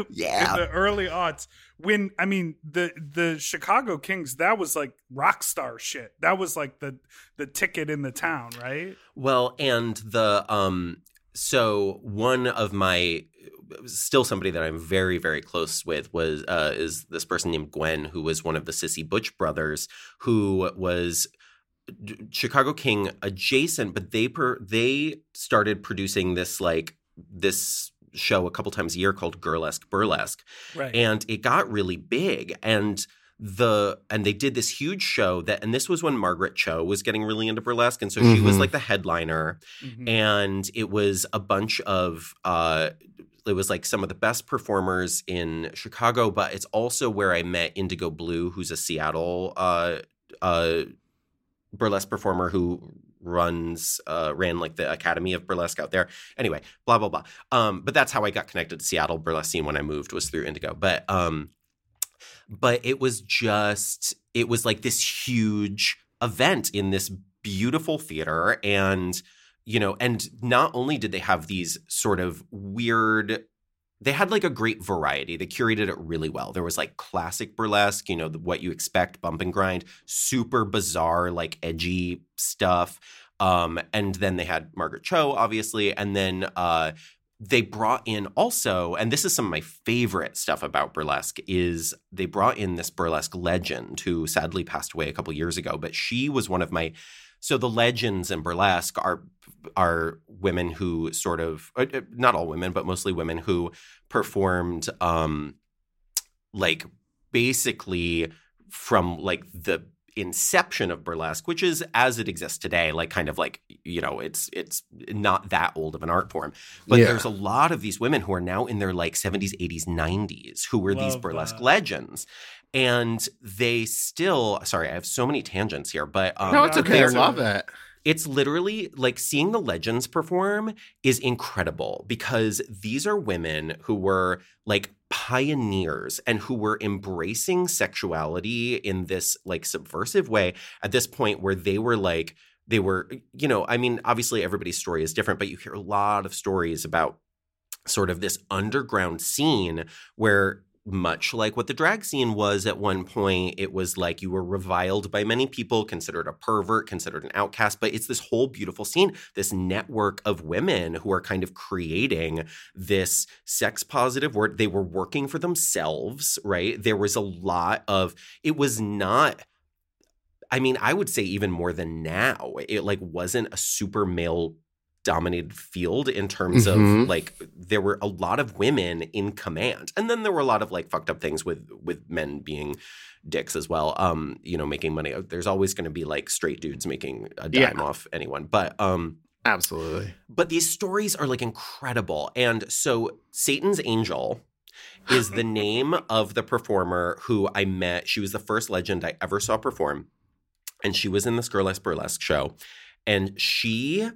in Yeah. the early aughts when i mean the the chicago kings that was like rock star shit that was like the the ticket in the town right Well, and the um so one of my still somebody that I'm very very close with was uh is this person named Gwen who was one of the Sissy Butch brothers who was Chicago King adjacent but they per they started producing this like this show a couple times a year called Girlesque Burlesque right and it got really big and the and they did this huge show that and this was when Margaret Cho was getting really into burlesque and so she was Mhm. like the headliner Mhm. and it was a bunch of uh it was like some of the best performers in Chicago but it's also where I met Indigo Blue who's a Seattle uh uh burlesque performer who runs uh ran like the academy of burlesque out there. Anyway blah blah blah. Um but that's how i got connected to seattle burlesque scene when i moved was through indigo. But um but it was just it was like this huge event in this beautiful theater. And you know and not only did they have these sort of weird they had like a great variety. They curated it really well. There was like classic burlesque you know what you expect bump and grind super bizarre like edgy stuff um and then they had margaret cho obviously and then uh they brought in also and this is some of my favorite stuff about burlesque is they brought in this burlesque legend who sadly passed away a couple years ago but she was one of my so the legends in burlesque are are women who sort of uh, uh, not all women but mostly women who performed um like basically from like the inception of burlesque which is as it exists today like kind of like you know it's it's not that old of an art form but Yeah. there's a lot of these women who are now in their like 70s 80s 90s who were these burlesque that. legends and they still sorry i have so many tangents here but um, no, it's okay. I love it. it's literally like seeing the legends perform is incredible because these are women who were like pioneers and who were embracing sexuality in this like subversive way at this point where they were like they were you know i mean obviously everybody's story is different but you hear a lot of stories about sort of this underground scene where much like what the drag scene was at one point it was like you were reviled by many people considered a pervert considered an outcast but it's this whole beautiful scene this network of women who are kind of creating this sex positive word they were working for themselves right there was a lot of it was not I mean, I would say even more than now. It like wasn't a super male dominated field in terms Mhm. of like there were a lot of women in command. And then there were a lot of like fucked up things with with men being dicks as well. Um, you know, making money. There's always going to be like straight dudes making a Yeah. dime off anyone. But um Absolutely. but these stories are like incredible. And so Satan's Angel is the name of the performer who I met. She was the first legend I ever saw perform. And she was in this Girlesque Burlesque show. And she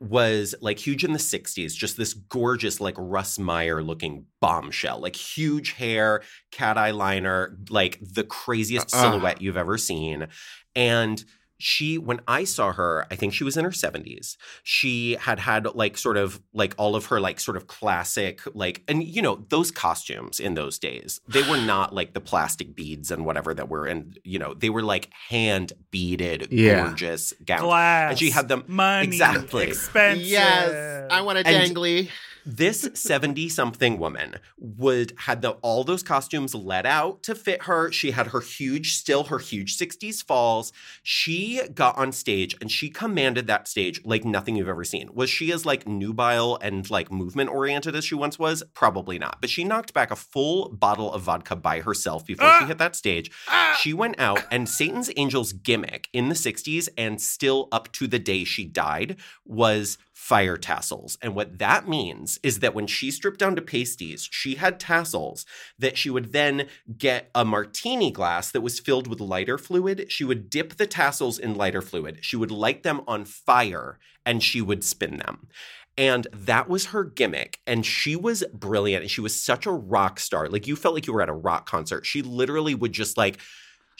was like huge in the 60s, just this gorgeous, like Russ Meyer looking bombshell, like huge hair, cat eyeliner, like the craziest Uh-uh. silhouette you've ever seen. And she, when I saw her, I think she was in her 70s. She had had like sort of like all of her like sort of classic, like, and you know, those costumes in those days, they were not like the plastic beads and whatever that were in, you know, they were like hand beaded, Yeah. gorgeous gowns. glass And she had them- money Exactly. expensive Yes, I want a And- dangly. This 70 something woman would had the, all those costumes let out to fit her. She had her huge still her huge 60s falls. She got on stage and she commanded that stage like nothing you've ever seen. Was she as like nubile and like movement oriented as she once was? Probably not. But she knocked back a full bottle of vodka by herself before she Ah! hit that stage. Ah! she went out and satan's angels gimmick in the 60s and still up to the day she died was fire tassels. And what that means is that when she stripped down to pasties, she had tassels that she would then get a martini glass that was filled with lighter fluid. She would dip the tassels in lighter fluid. She would light them on fire and she would spin them. And that was her gimmick. And she was brilliant. And she was such a rock star. Like you felt like you were at a rock concert. She literally would just like,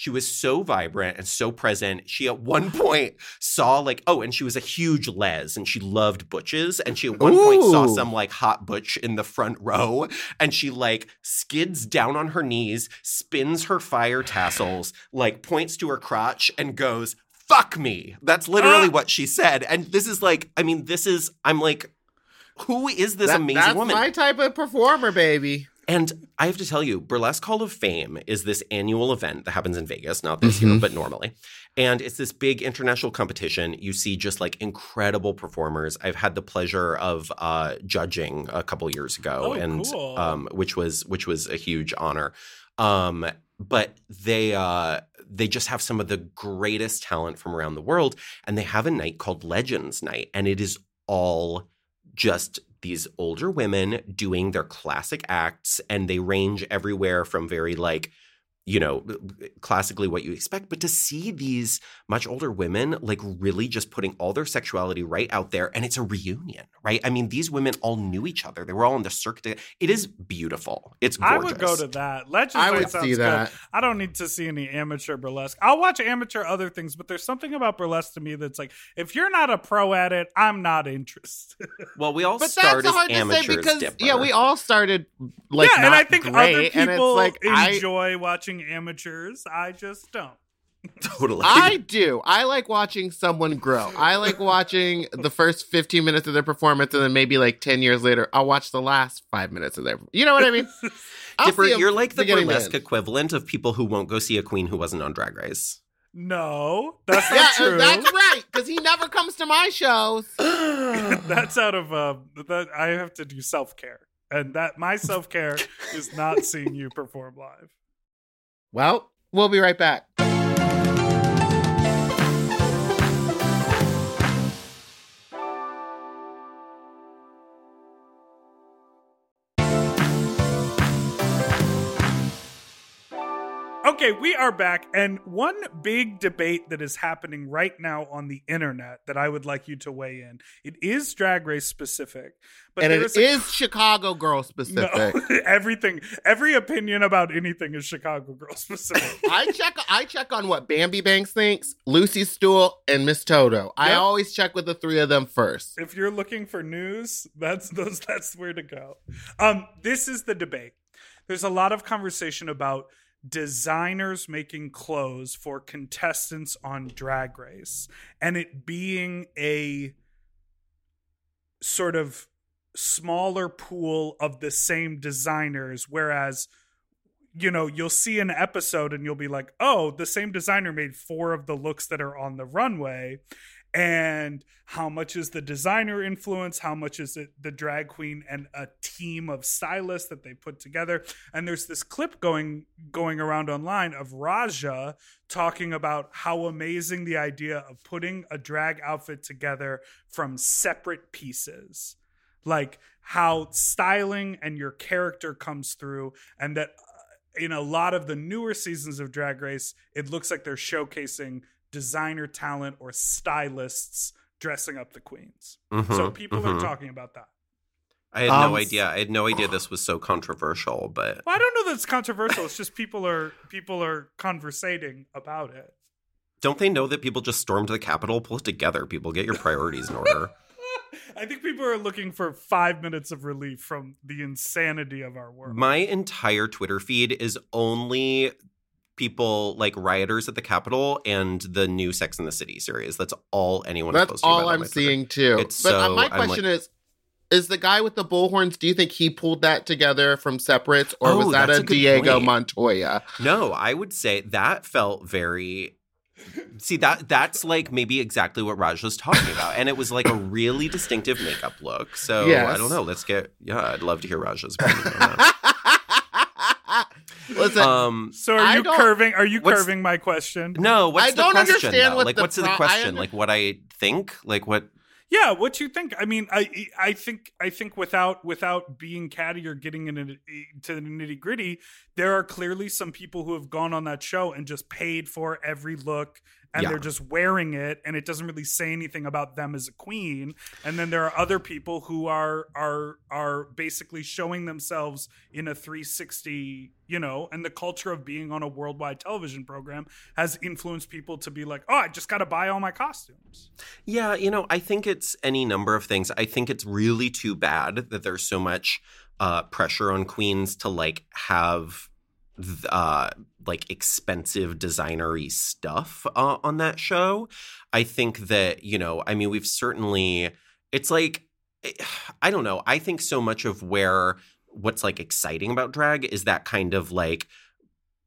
she was so vibrant and so present. She at one point saw like, oh, and she was a huge les and she loved butches. And she at one point saw some like hot butch in the front row. And she like skids down on her knees, spins her fire tassels, like points to her crotch and goes, fuck me. That's literally Ah. what she said. And this is like, I mean, this is, I'm like, who is this That- amazing that's woman? my type of performer, baby. And I have to tell you, Burlesque Hall of Fame is this annual event that happens in Vegas, not this year, Mhm. but normally. And it's this big international competition. You see just like incredible performers. I've had the pleasure of uh, judging a couple years ago, Oh, and cool. um, which was which was a huge honor. Um, but they uh, they just have some of the greatest talent from around the world, and they have a night called Legends Night, and it is all just these older women doing their classic acts and they range everywhere from very like you know classically what you expect but to see these much older women like really just putting all their sexuality right out there and it's a reunion right i mean these women all knew each other they were all in the circuit it is beautiful it's I would go to that. Legends I would sounds see good. that. I don't need to see any amateur burlesque. I'll watch amateur other things, but there's something about burlesque to me that's like, if you're not a pro at it, I'm not interested. well we all But start that's as hard to say amateurs because Dipper. yeah, we all started like yeah, and I think great, other people like I enjoy watching amateurs. I just don't. totally I do. I like watching someone grow. I like watching the first 15 minutes of their performance and then maybe like 10 years later, I'll watch the last five minutes of their You know what I mean? Dipper, you're like the beginning burlesque end. equivalent of people who won't go see a queen who wasn't on drag race No, that's Yeah, true. that's right. Because he never comes to my shows. that's out of uh, that. I have to do self care, and that my self care is not seeing you perform live. Well, we'll be right back. Okay, we are back, and one big debate that is happening right now on the internet that I would like you to weigh in. It is Drag Race specific, but and it is a- is Chicago girl specific. No, everything, every opinion about anything is Chicago girl specific. I check I check on what Bambi Banks thinks, Lucy Stoole, and Miss Toto. I always check with the three of them first. if you're looking for news, that's those that's where to go. Um, this is the debate. There's a lot of conversation about designers making clothes for contestants on Drag Race and it being a sort of smaller pool of the same designers whereas you know you'll see an episode and you'll be like oh the same designer made four of the looks that are on the runway and how much is the designer influence how much is it the drag queen and a team of stylists that they put together. And there's this clip going going around online of raja talking about how amazing the idea of putting a drag outfit together from separate pieces. Like how styling and your character comes through and that uh, in a lot of the newer seasons of drag race it looks like they're showcasing designer talent or stylists dressing up the queens so Mhm, people mhm. are talking about that I had Um, no idea. I had no idea this was so controversial, but well i don't know that it's controversial it's just people are people are conversating about it don't they know that people just stormed the Capitol? Pull it together, people. Get your priorities in order. I think people are looking for five minutes of relief from the insanity of our world. My entire Twitter feed is only people like rioters at the Capitol and the new Sex in the City series. That's all anyone That's all I'm seeing too. It's but uh, so- my question like- is is the guy with the bullhorns? Do you think he pulled that together from separates, or Oh, was that a, a Diego point. Montoya? No, I would say that felt very. See that that's like maybe exactly what Raj was talking about, and it was like a really distinctive makeup look. So Yes. I don't know. Let's get yeah. I'd love to hear Raj's opinion on that. Listen, Um, So are I you don't- curving? Are you What's- curving my question? no, what's I the don't question, understand though? what like the what's the pro- I question? under- like what I think? Like what? Yeah, what you think? I mean, I I think I think without without being catty or getting into to the nitty gritty, there are clearly some people who have gone on that show and just paid for every look, and Yeah. they're just wearing it, and it doesn't really say anything about them as a queen. And then there are other people who are are are basically showing themselves in a 360, you know, and the culture of being on a worldwide television program has influenced people to be like, oh, I just got to buy all my costumes. Yeah, you know, I think it's any number of things. I think it's really too bad that there's so much uh, pressure on queens to like have uh, like expensive designery stuff uh, on that show. I think that you know, I mean, we've certainly. It's like I don't know. I think so much of where what's like exciting about drag is that kind of like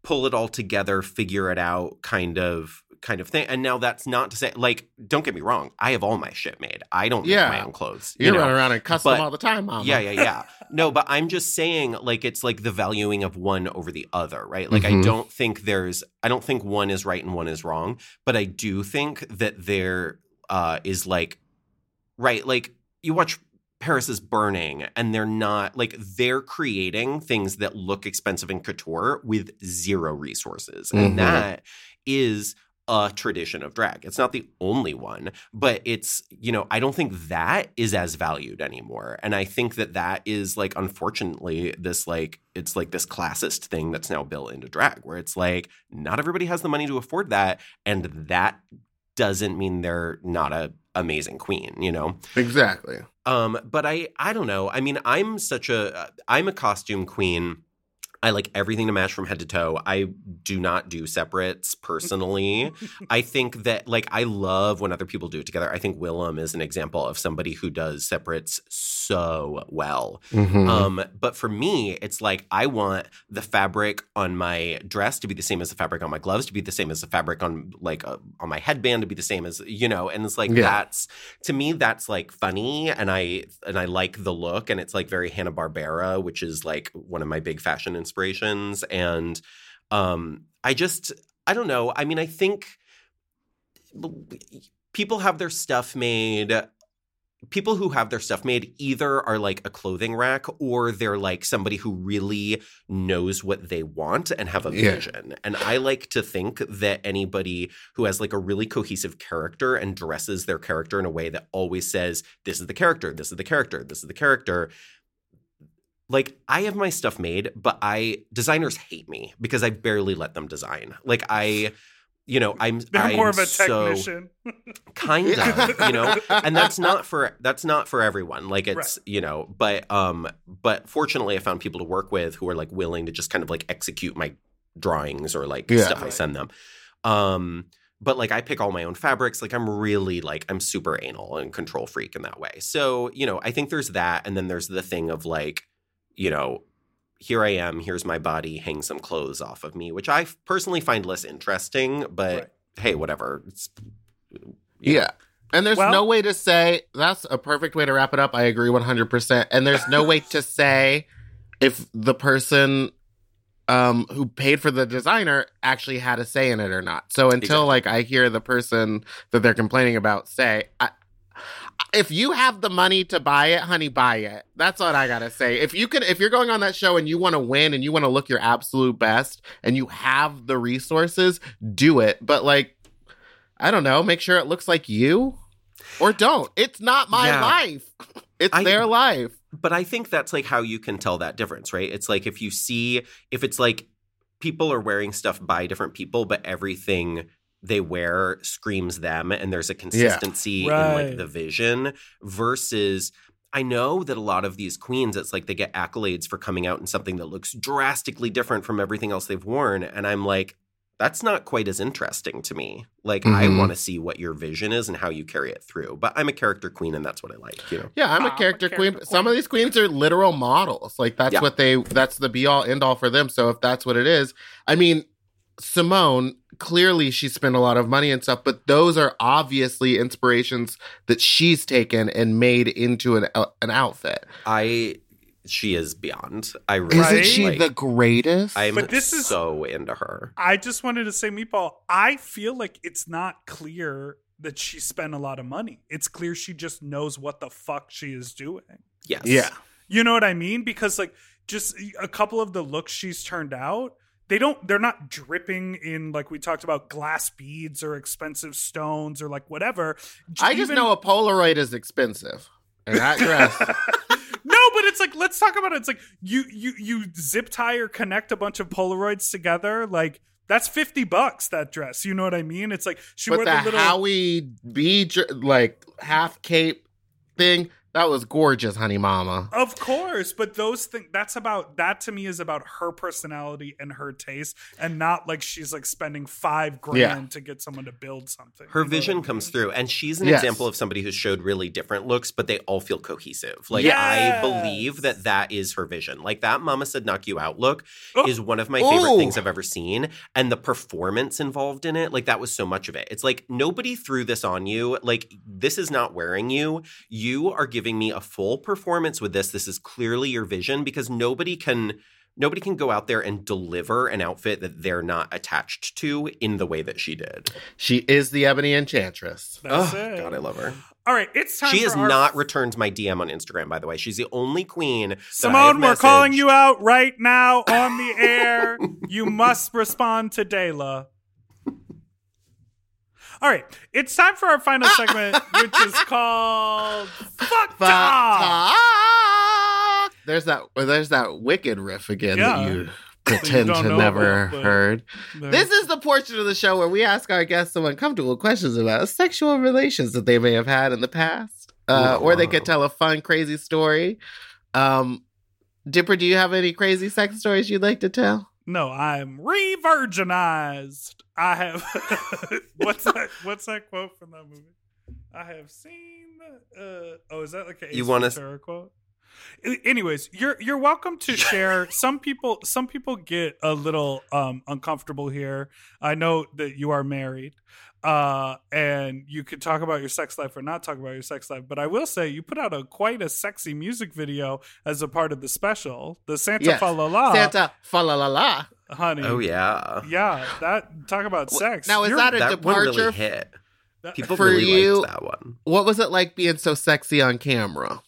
pull it all together, figure it out kind of kind of thing. And now that's not to say like don't get me wrong, I have all my shit made. I don't Yeah. make my own clothes. you're you know? running around and custom But- all the time, Mama. Yeah, yeah, yeah. No, but I'm just saying, like, it's like the valuing of one over the other, right? Like, I Mhm. don't think there's, I don't think one is right and one is wrong, but I do think that there uh, is like, right, like, you watch Paris is burning and they're not, like, they're creating things that look expensive and couture with zero resources. Mhm. And that is a tradition of drag. It's not the only one, but it's, you know, I don't think that is as valued anymore. And I think that that is like, unfortunately, this like, it's like this classist thing that's now built into drag where it's like, not everybody has the money to afford that. And that doesn't mean they're not a amazing queen, you know? exactly. Um, but I I don't know. I mean, I'm such a I'm a costume queen. I like everything to match from head to toe. I do not do separates personally. I think that like I love when other people do it together. I think Willam is an example of somebody who does separates so well. Mhm. Um, but for me, it's like I want the fabric on my dress to be the same as the fabric on my gloves, to be the same as the fabric on like uh, on my headband, to be the same as you know. And it's like Yeah. that's to me that's like funny, and I and I like the look, and it's like very Hanna Barbera, which is like one of my big fashion inspirations. And um, I just I don't know. I mean, I think people have their stuff made people who have their stuff made either are like a clothing rack or they're like somebody who really knows what they want and have a Yeah. vision. And I like to think that anybody who has like a really cohesive character and dresses their character in a way that always says, this is the character, this is the character, this is the character. Like I have my stuff made, but I designers hate me because I barely let them design. Like I you know, I'm They're I'm more of a so- technician. kind of you know and that's not for that's not for everyone like it's Right. you know but um but fortunately i found people to work with who are like willing to just kind of like execute my drawings or like Yeah. stuff i send them um but like i pick all my own fabrics like i'm really like i'm super anal and control freak in that way so you know i think there's that and then there's the thing of like you know here i am here's my body hang some clothes off of me which I personally find less interesting but Right. hey whatever it's Yeah. And there's Well- no way to say that's a perfect way to wrap it up. I agree 100%. And there's no way to say if the person um who paid for the designer actually had a say in it or not. So until Exactly. like I hear the person that they're complaining about say I if you have the money to buy it, honey, buy it. That's what I gotta say. If you can, if you're going on that show and you want to win and you want to look your absolute best and you have the resources, do it. But like, I don't know, make sure it looks like you or don't. It's not my Yeah. life. It's I- their life. But I think that's like how you can tell that difference, right? It's like if you see if it's like people are wearing stuff by different people, but everything they wear screams them and there's a consistency in Right. like the vision versus I know that a lot of these queens, it's like they get accolades for coming out in something that looks drastically different from everything else they've worn. And I'm like, that's not quite as interesting to me. Like I Mhm. want to see what your vision is and how you carry it through. But I'm a character queen and that's what I like, you know. Yeah, I'm Ah, a I'm a character, queen. character Some of these queens are literal models. Like that's Yeah. what they that's the be all end all for them. So if that's what it is, I mean, Symone, clearly she spent a lot of money and stuff, but those are obviously inspirations that she's taken and made into an uh, an outfit. I she is beyond. I really Isn't she like, the greatest? I'm But this is- so into her. I just wanted to say, Meatball, I feel like it's not clear that she spent a lot of money. It's clear she just knows what the fuck she is doing. Yes. yeah. You know what I mean? Because like just a couple of the looks she's turned out, they don't they're not dripping in like we talked about glass beads or expensive stones or like whatever. I just Even- know a Polaroid is expensive. And that dress no, but it's like let's talk about it. It's like you you you zip tie or connect a bunch of Polaroids together, like that's fifty bucks. That dress, you know what I mean? It's like she but wore the the little. Howie B like half cape thing, that was gorgeous, honey mama. of course, but those things that's about that to me is about her personality and her taste, and not like she's like spending five grand Yeah. to get someone to build something. Her You know what I vision mean? comes through, and she's an Yes. example of somebody who's showed really different looks, but they all feel cohesive. Like Yes. I believe that that is her vision. Like that "Mama said knock you out" look Oh. is one of my favorite Ooh. things I've ever seen, and the performance involved in it, like that was so much of it. It's like nobody threw this on you. Like this is not wearing you. You are giving me a full performance with this. This is clearly your vision because nobody can. Nobody can go out there and deliver an outfit that they're not attached to in the way that she did. She is the Ebony Enchantress. That's oh, it. God, I love her. All right, it's time. She for has our- not returned my DM on Instagram, by the way. She's the only queen. that I have Symone, we're calling you out right now on the air. you must respond to Dayla. All right, it's time for our final segment, which is called "Fuck Fuck Talk." talk. There's that. There's that wicked riff again Yeah. that you pretend don't to never about, heard. This is the portion of the show where we ask our guests some uncomfortable questions about sexual relations that they may have had in the past, uh, or they could tell a fun, crazy story. Um, Dipper, do you have any crazy sex stories you'd like to tell? no. I'm re-virginized. I have. what's that? What's that quote from that movie? I have seen. Uh, oh, is that like a You wanna- Ventura quote? Anyways, you're you're welcome to share. some people some people get a little um uncomfortable here. I know that you are married. Uh, and you could talk about your sex life or not talk about your sex life, but I will say you put out a quite a sexy music video as a part of the special, the Santa Yes. Fa La La, Santa fa la la la. Honey. Oh yeah, Yeah, that talk about sex. Now is You're- that a that one departure? really hit. that- People For really you- liked that one. What was it like being so sexy on camera?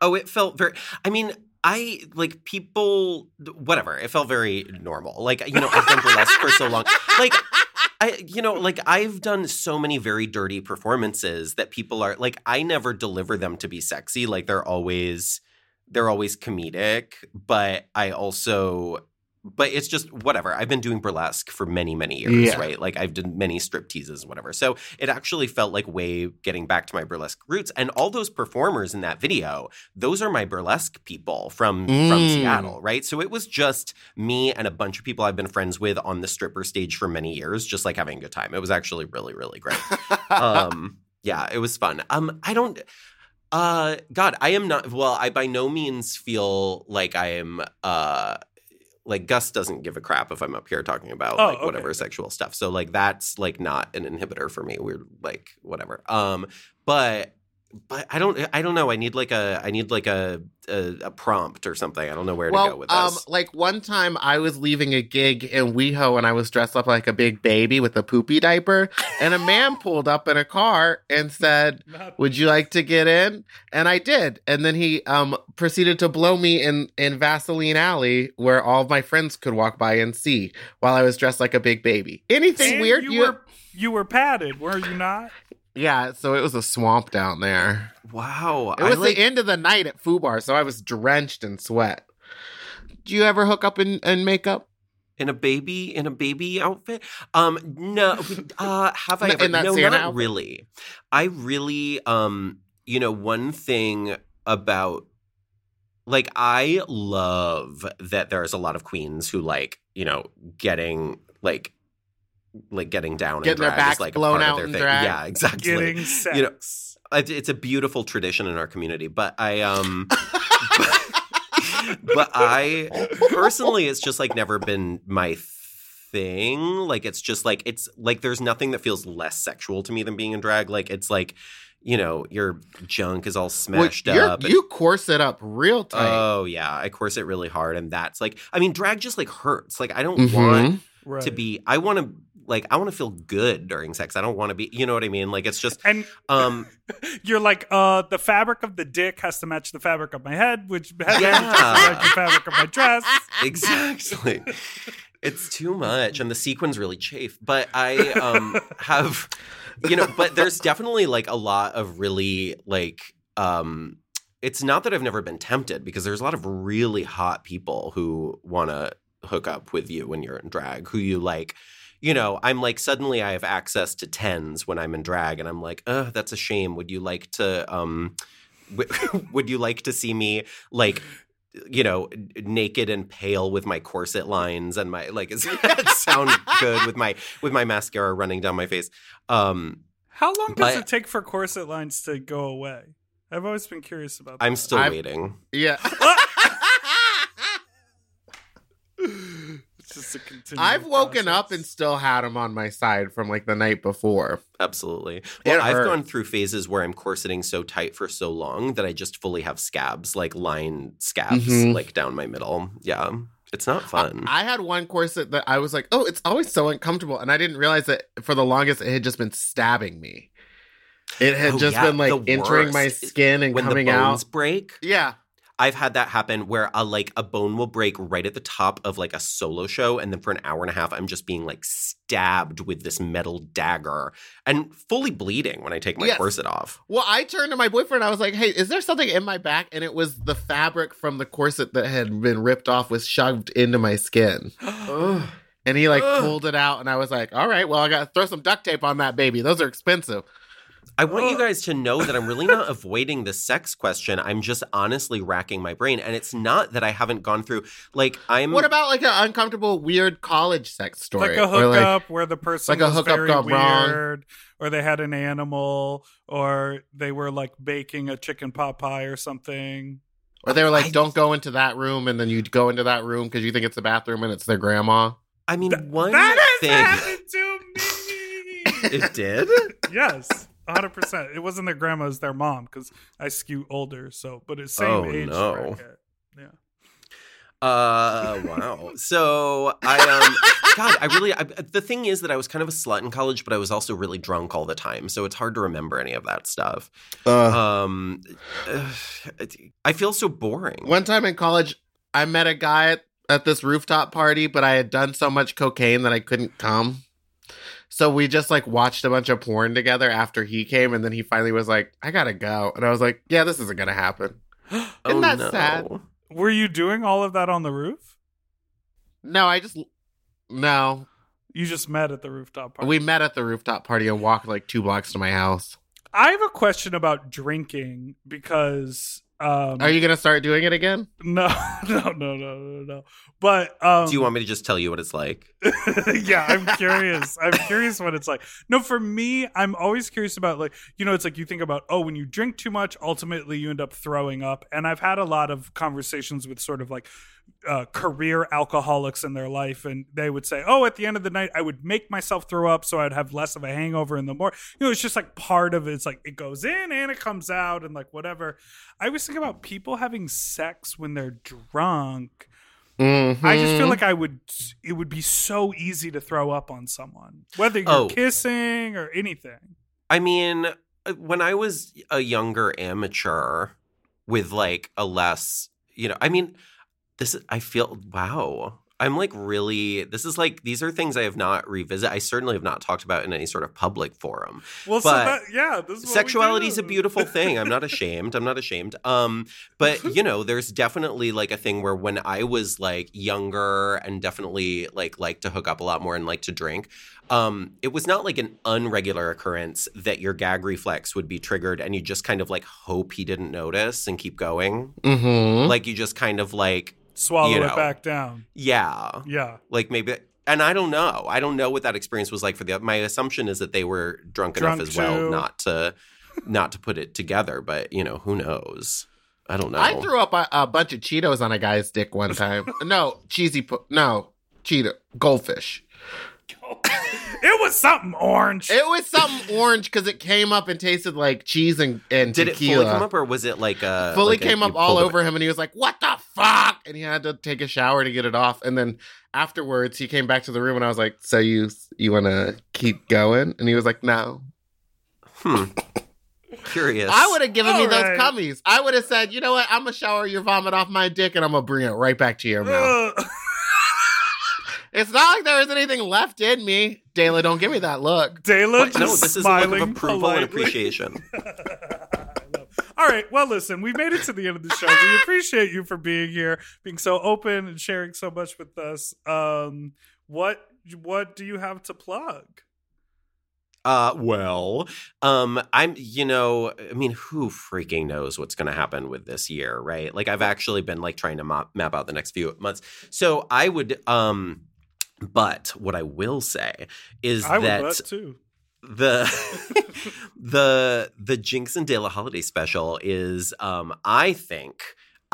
Oh, it felt very. I mean, I like people. Whatever. It felt very normal. Like you know, I've done burlesque for so long. Like I, you know, like I've done so many very dirty performances that people are like. I never deliver them to be sexy. Like they're always, they're always comedic. But I also. But it's just whatever. I've been doing burlesque for many, many years, Yeah. right? Like I've done many strip teases, whatever. So it actually felt like way getting back to my burlesque roots. And all those performers in that video, those are my burlesque people from from Mm. Seattle, right? So it was just me and a bunch of people I've been friends with on the stripper stage for many years, just like having a good time. It was actually really, really great. um, yeah, it was fun. Um, I don't. Uh, God, I am not. Well, I by no means feel like I am. Uh, like Gus doesn't give a crap if I'm up here talking about Oh, like okay. whatever sexual stuff. So like that's like not an inhibitor for me. We're like whatever. Um, but but I don't I don't know. I need like a I need like a a, a prompt or something. I don't know where to go well, with um, this. like one time I was leaving a gig in WeHo and I was dressed up like a big baby with a poopy diaper, and a man pulled up in a car and said, "Would you like to get in?" And I did, and then he um proceeded to blow me in in Vaseline Alley where all of my friends could walk by and see while I was dressed like a big baby. Anything And weird? You, You- were you were padded, were you not? Yeah, so it was a swamp down there. wow, It was like the end of the night at Fubar, so I was drenched in sweat. Do you ever hook up in, in makeup? in a baby in a baby outfit. Um, no, uh, have I In ever? that no, Santa not outfit? really. I really, um, you know, one thing about like I love that there's a lot of queens who like, you know, getting like like getting down Getting and drag backs is like blown a part out of their in thing. drag. Yeah, exactly. Getting sex. You know, It- it's a beautiful tradition in our community, but I um but I personally it's just like never been my thing. Like it's just like it's like there's nothing that feels less sexual to me than being in drag. Like it's like, you know, your junk is all smashed you're- up. and- You it up real tight. Oh yeah, I course it really hard, and that's like, I mean, drag just like hurts. Like I don't Mhm. want right. to be. I want to like I want to feel good during sex. I don't want to be. You know what I mean? Like it's just and um you're like, uh, the fabric of the dick has to match the fabric of my head, which has Yeah. to match the fabric of my dress. exactly. It's too much, and the sequins really chafe. But I um have, you know, but there's definitely like a lot of really like um. It's not that I've never been tempted because there's a lot of really hot people who want to hook up with you when you're in drag, who you like. You know, I'm like suddenly I have access to tens when I'm in drag, and I'm like, uh, that's a shame. Would you like to um, w- would you like to see me like you know, naked and pale with my corset lines and my like is that sound good with my with my mascara running down my face. Um How long does But- it take for corset lines to go away? I've always been curious about that. I'm still I've- waiting. Yeah. It's just a continual I've woken process. up and still had him on my side from like the night before. Absolutely. Well, I've hurts. gone through phases where I'm corseting so tight for so long that I just fully have scabs, like line scabs, Mhm. like down my middle. Yeah. It's not fun. I had one corset that I was like, oh, it's always so uncomfortable. And I didn't realize that for the longest it had just been stabbing me. It had Oh, just yeah, been like the entering my skin and when the coming bones out. break, Yeah. I've had that happen where a like a bone will break right at the top of like a solo show, and then for an hour and a half, I'm just being like stabbed with this metal dagger and fully bleeding when I take my Yes. corset off. Well, I turned to my boyfriend. I was like, hey, is there something in my back? And it was the fabric from the corset that had been ripped off was shoved into my skin. And he like Ugh. pulled it out. And I was like, all right, well, I got to throw some duct tape on that baby. Those are expensive. I want you oh. guys to know that I'm really not avoiding the sex question. I'm just honestly racking my brain, and it's not that I haven't gone through like I'm. What about like an uncomfortable, weird college sex story? like a Or, like- hookup where the person like a hookup very gone wrong. or they had an animal, or they were like baking a chicken pot pie or something. Or they were like, I- don't go into that room, and then you go into that room because you think it's the bathroom and it's their grandma. I mean, one that has thing. happened to me. It did. yes, hundred percent. It wasn't their grandma; it was their mom because I skew older. So, but it's same Oh, age no. bracket. Yeah. Uh, wow. So I um, God, I really. I, the thing is that I was kind of a slut in college, but I was also really drunk all the time, so it's hard to remember any of that stuff. Um, I feel so boring. One time in college, I met a guy at, at this rooftop party, but I had done so much cocaine that I couldn't come. So we just like watched a bunch of porn together after he came, and then he finally was like, "I gotta go," and I was like, "Yeah, this isn't gonna happen." oh Isn't that no. sad? Were you doing all of that on the roof? No, I just no. You just met at the rooftop party. We met at the rooftop party and walked like two blocks to my house. I have a question about drinking because um Are you gonna start doing it again? no no no no no no. But um Do you want me to just tell you what it's like? yeah, I'm curious. I'm curious what it's like. No, for me, I'm always curious about like, you know, it's like you think about, oh, when you drink too much, ultimately you end up throwing up. And I've had a lot of conversations with sort of like uh, career alcoholics in their life, and they would say, oh, at the end of the night, I would make myself throw up so I'd have less of a hangover in the morning. You know, it's just like part of it. It's like it goes in and it comes out, and like whatever. I always think about people having sex when they're drunk. I just Mm-hmm. feel like I would. It would be so easy to throw up on someone, whether you're Oh. kissing or anything. I mean, uh, when I was a younger amateur with like a less, you know, I mean, this is, I feel, wow. I'm like really. This is like these are things I have not revisit. I certainly have not talked about in any sort of public forum. Well, so But that, yeah, this is Sexuality is a beautiful thing. I'm not ashamed. I'm not ashamed. Um, but you know, there's definitely like a thing where when I was like younger and definitely like like to hook up a lot more and like to drink, um, it was not like an unregular occurrence that your gag reflex would be triggered and you just kind of like hope he didn't notice and keep going. Mm-hmm. Like you just kind of like swallow you it back down. yeah, Yeah. like maybe. And I don't know. I don't know what that experience was like for the. My assumption is that they were drunk, Drunk enough as well not to, not to put it together. But you know, who knows? I don't know. I threw up a, a bunch of Cheetos on a guy's dick one time. no, cheesy. Po- no, Cheeto goldfish. It was something orange. It was something orange because it came up and tasted like cheese and, and Did it fully come up, or was it like a fully like came you up all pulled it- over him and he was like what the fuck and he had to take a shower to get it off and then afterwards he came back to the room and i was like so you you want to keep going and he was like no Hmm. Curious. i would have given me All those right. cummies i would have said you know what i'm gonna shower your vomit off my dick and i'm gonna bring it right back to your mouth Ugh. it's not like there was anything left in me DeLa, don't give me that look DeLa What? just No, this is a smiling look of approval politely. and appreciation. All right. Well, listen, we've made it to the end of the show. We appreciate you for being here, being so open and sharing so much with us. Um, what what do you have to plug? Uh, well, um, I'm, you know, I mean, who freaking knows what's going to happen with this year, right? Like, I've actually been like trying to map, map out the next few months. So I would, um, but what I will say is I that the the the Jinkx and DeLa holiday special is um I think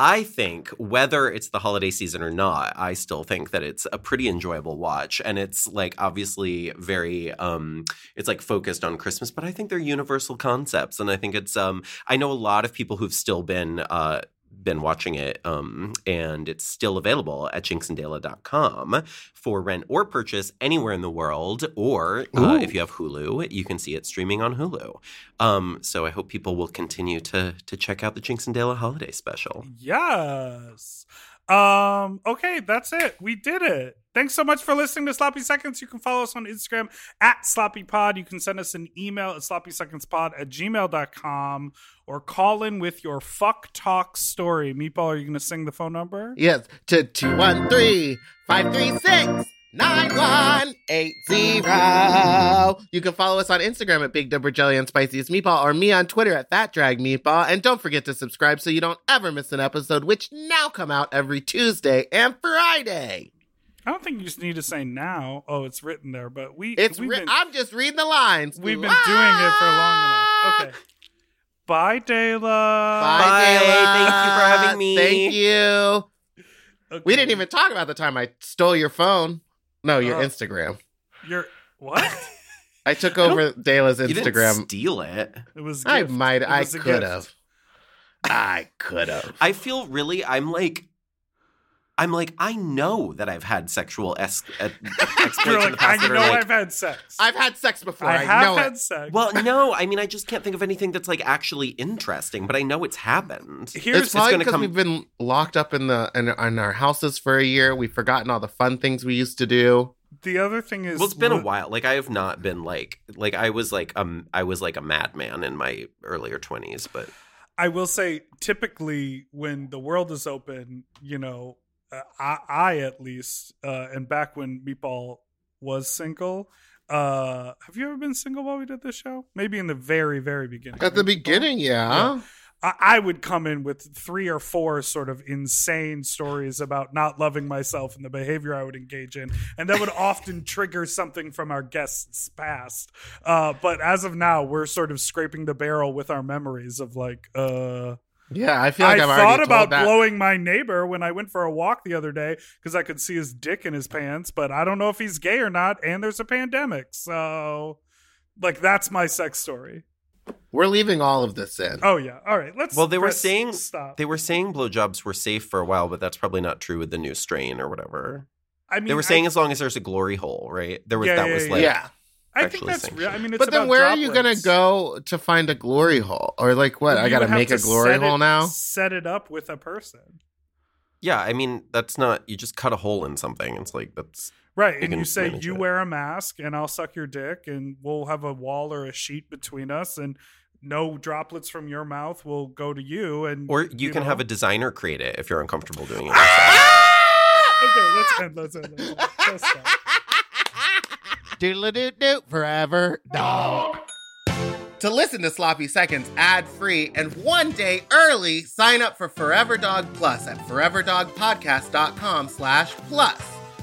I think whether it's the holiday season or not, I still think that it's a pretty enjoyable watch. And it's like obviously very um it's like focused on Christmas, but I think they're universal concepts. And I think it's um I know a lot of people who've still been uh been watching it um and it's still available at jinkxanddela.com for rent or purchase anywhere in the world or uh, if you have Hulu you can see it streaming on Hulu. Um so I hope people will continue to to check out the Jinkx and DeLa holiday special. Yes. Um, okay, that's it. We did it. Thanks so much for listening to Sloppy Seconds. You can follow us on Instagram at Sloppy Pod. You can send us an email at sloppysecondspod at gmail.com or call in with your fuck talk story. Meatball, are you going to sing the phone number? yes to 213-536-9180 you can follow us on instagram at big double jelly and spiciest meatball or me on twitter at fat drag meatball and don't forget to subscribe so you don't ever miss an episode which now come out every tuesday and friday I don't think you just need to say now. Oh, it's written there, but we it's we've ri- been, i'm just reading the lines we've been doing it for long enough. Ah! Okay. Bye, DeLa. Bye, Bye. DeLa. Thank you for having me. Thank you. Okay. We didn't even talk about the time I stole your phone. No, your Oh. Instagram. You're what? I took over DeLa's you didn't Instagram. steal it It was. I might. It I could have. I could have. I feel really I'm like I'm like I know that I've had sexual es- uh, exploits You're in the like, past I know like I've had sex. I've had sex before. I I, have know had it. sex. Well, no, I mean, I just can't think of anything that's like actually interesting, but I know it's happened. Here's It's probably because come- we've been locked up in the in, in our houses for a year. We've forgotten all the fun things we used to do. the other thing is, Well, it's been a while. Like I have not been like like I was like um I was like a madman in my earlier twenties, but I will say, typically when the world is open, you know, uh, I, I at least, uh, and back when Meatball was single. Uh, have you ever been single while we did this show? Maybe in the very, very beginning. At the beginning, yeah. I, I would come in with three or four sort of insane stories about not loving myself and the behavior I would engage in, and that would often trigger something from our guests' past. Uh, but as of now, we're sort of scraping the barrel with our memories of like, uh, Yeah, I feel like I have thought already about told that. blowing my neighbor when I went for a walk the other day because I could see his dick in his pants, but I don't know if he's gay or not, and there's a pandemic, so like that's my sex story. We're leaving all of this in. Oh yeah, all right, let's. well, they were saying stop. they were saying blowjobs were safe for a while, but that's probably not true with the new strain or whatever. I mean, they were I- saying as long as there's a glory hole, right? There was Yeah, that yeah, was yeah. like yeah. I think that's real. I mean, it's But then about where are you gonna go to find a glory hole? Or like what? I gotta make to a glory hole it- now? Set it up with a person. Yeah, I mean that's not. You just cut a hole in something. It's like that's Right. You and you say you it. wear a mask and I'll suck your dick and we'll have a wall or a sheet between us and no droplets from your mouth will go to you and Or you, can know. have a designer create it if you're uncomfortable doing it. Ah! Okay, let's end. Let's end. Let's end. Let's stop. Doodle doo doo forever dog. To listen to Sloppy Seconds ad free and one day early, sign up for Forever Dog Plus at foreverdogpodcast.com slash plus.